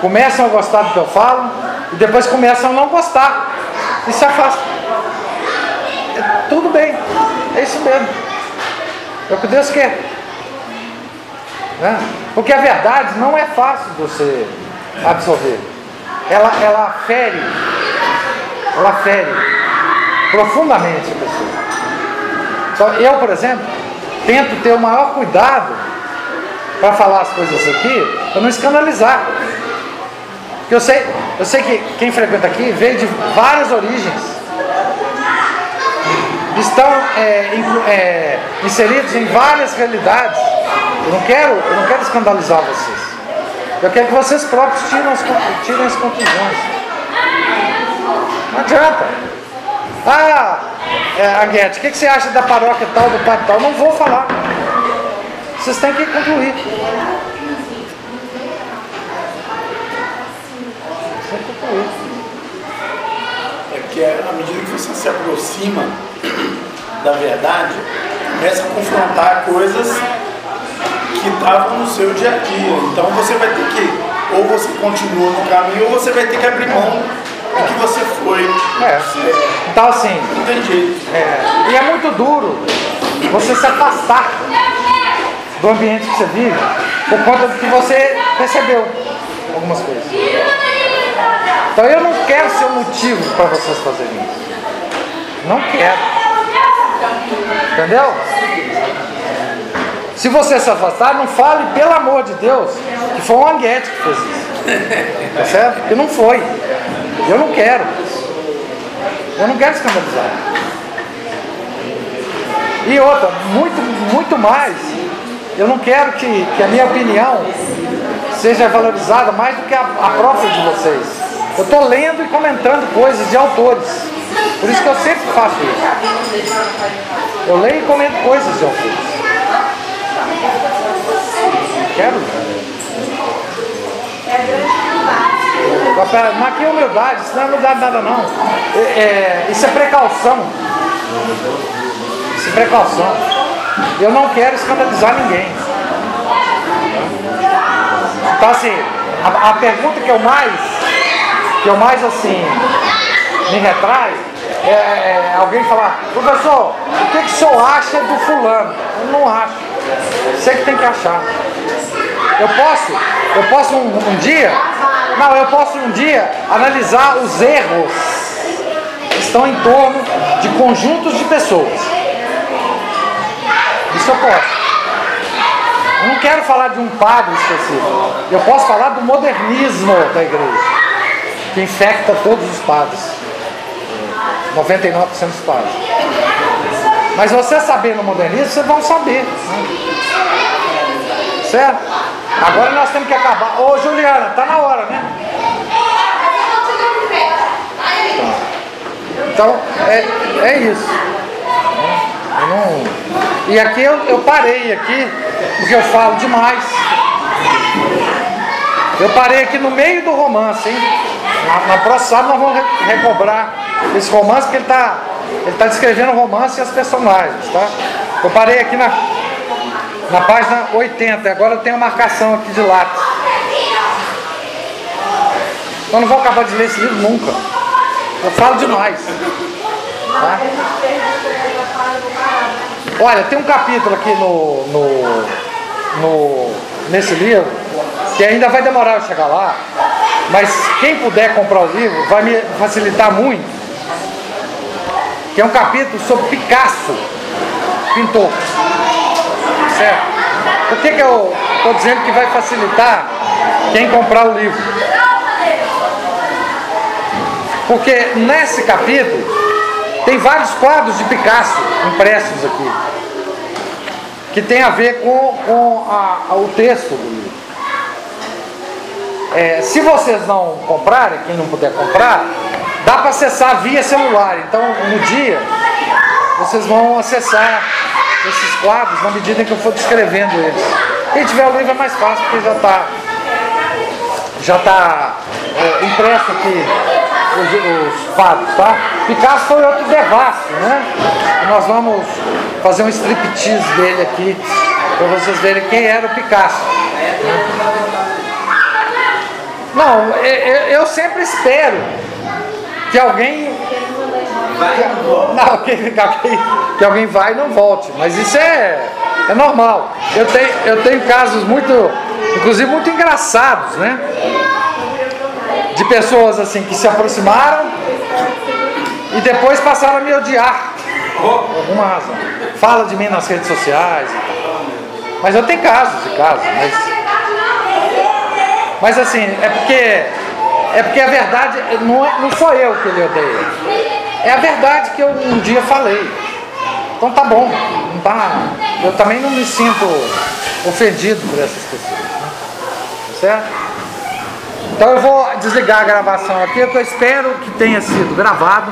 começam a gostar do que eu falo, e depois começam a não gostar e se afastam. É, tudo bem, é isso mesmo. É o que Deus quer. Né? Porque a verdade não é fácil de você absorver. Ela, ela fere, ela fere profundamente a pessoa. Então, eu, por exemplo, tento ter o maior cuidado para falar as coisas aqui, para não escandalizar. Porque eu sei, eu sei que quem frequenta aqui veio de várias origens. Estão é, é, inseridos em várias realidades. Eu não quero, eu não quero escandalizar vocês. Eu quero que vocês próprios tirem as, tirem as conclusões. Não adianta. Ah, é, Aguete, o que, que você acha da paróquia tal, do padre tal? Não vou falar. Vocês têm que concluir. Vocês têm que concluir. É porque à medida que você se aproxima da verdade, começa a confrontar coisas que estavam no seu dia a dia. Então você vai ter que, ou você continua no caminho, ou você vai ter que abrir mão do que você foi. É. Então assim, jeito. É, e é muito duro você se afastar do ambiente que você vive por conta do que você percebeu algumas coisas. Então eu não quero ser o motivo para vocês fazerem isso. Não quero. Entendeu? Se você se afastar, não fale, pelo amor de Deus, que foi um Anguete que fez isso. Tá certo? Porque não foi. Eu não quero. Eu não quero escandalizar. E outra, muito, muito mais, eu não quero que, que a minha opinião seja valorizada mais do que a, a própria de vocês. Eu estou lendo e comentando coisas de autores. Por isso que eu sempre faço isso. Eu leio e comento coisas. Quero. Eu ó, pera, mas é humildade, isso não é humildade nada não. É, é, isso é precaução. Isso é precaução. Eu não quero escandalizar ninguém. Então assim, a, a pergunta que eu mais, que eu mais assim, me retrai é, é alguém falar, professor, o que, que o senhor acha do fulano? Eu não acho. Você que tem que achar. Eu posso, eu posso um, um dia, não, eu posso um dia analisar os erros que estão em torno de conjuntos de pessoas. Isso eu posso. Eu não quero falar de um padre específico. Eu posso falar do modernismo da igreja, que infecta todos os padres. 99% dos padres. Mas você saber no modernismo, vocês vão saber. Né? Certo? Agora nós temos que acabar. Ô Juliana, tá na hora, né? Então, é, é isso. Não... E aqui eu, eu parei aqui, porque eu falo demais. Eu parei aqui no meio do romance, hein? Na, na próxima nós vamos recobrar esse romance, porque ele está ele tá descrevendo o romance e as personagens, tá? Eu parei aqui na, na página 80, agora eu tenho a marcação aqui de lápis. Eu não vou acabar de ler esse livro nunca. Eu falo demais. Tá? Olha, tem um capítulo aqui no, no, no, nesse livro que ainda vai demorar eu chegar lá, mas quem puder comprar o livro vai me facilitar muito. Que é um capítulo sobre Picasso, pintor. Certo? Por que, que eu estou dizendo que vai facilitar quem comprar o livro? Porque nesse capítulo tem vários quadros de Picasso impressos aqui, que tem a ver com, com a, a, o texto do livro. É, se vocês não comprarem, quem não puder comprar, dá para acessar via celular. Então, no dia, vocês vão acessar esses quadros na medida em que eu for descrevendo eles. Quem tiver o livro é mais fácil, porque já está já tá, é, impresso aqui os, os fatos, tá? Picasso foi outro devasso, né? E nós vamos fazer um striptease dele aqui, para vocês verem quem era o Picasso. Né? Não, eu sempre espero que alguém. (laughs) Não, que, que, que alguém vai e não volte. Mas isso é, é normal. Eu tenho, eu tenho casos muito, inclusive muito engraçados, né? de pessoas assim que se aproximaram e depois passaram a me odiar por alguma razão. Fala de mim nas redes sociais. Mas eu tenho casos e casos, mas. Mas assim, é porque. É porque a verdade não, é, não sou eu que ele odeia. É a verdade que eu um dia falei. Então tá bom. Tá, eu também não me sinto ofendido por essas pessoas. Né? Certo? Então eu vou desligar a gravação aqui, eu espero que tenha sido gravado.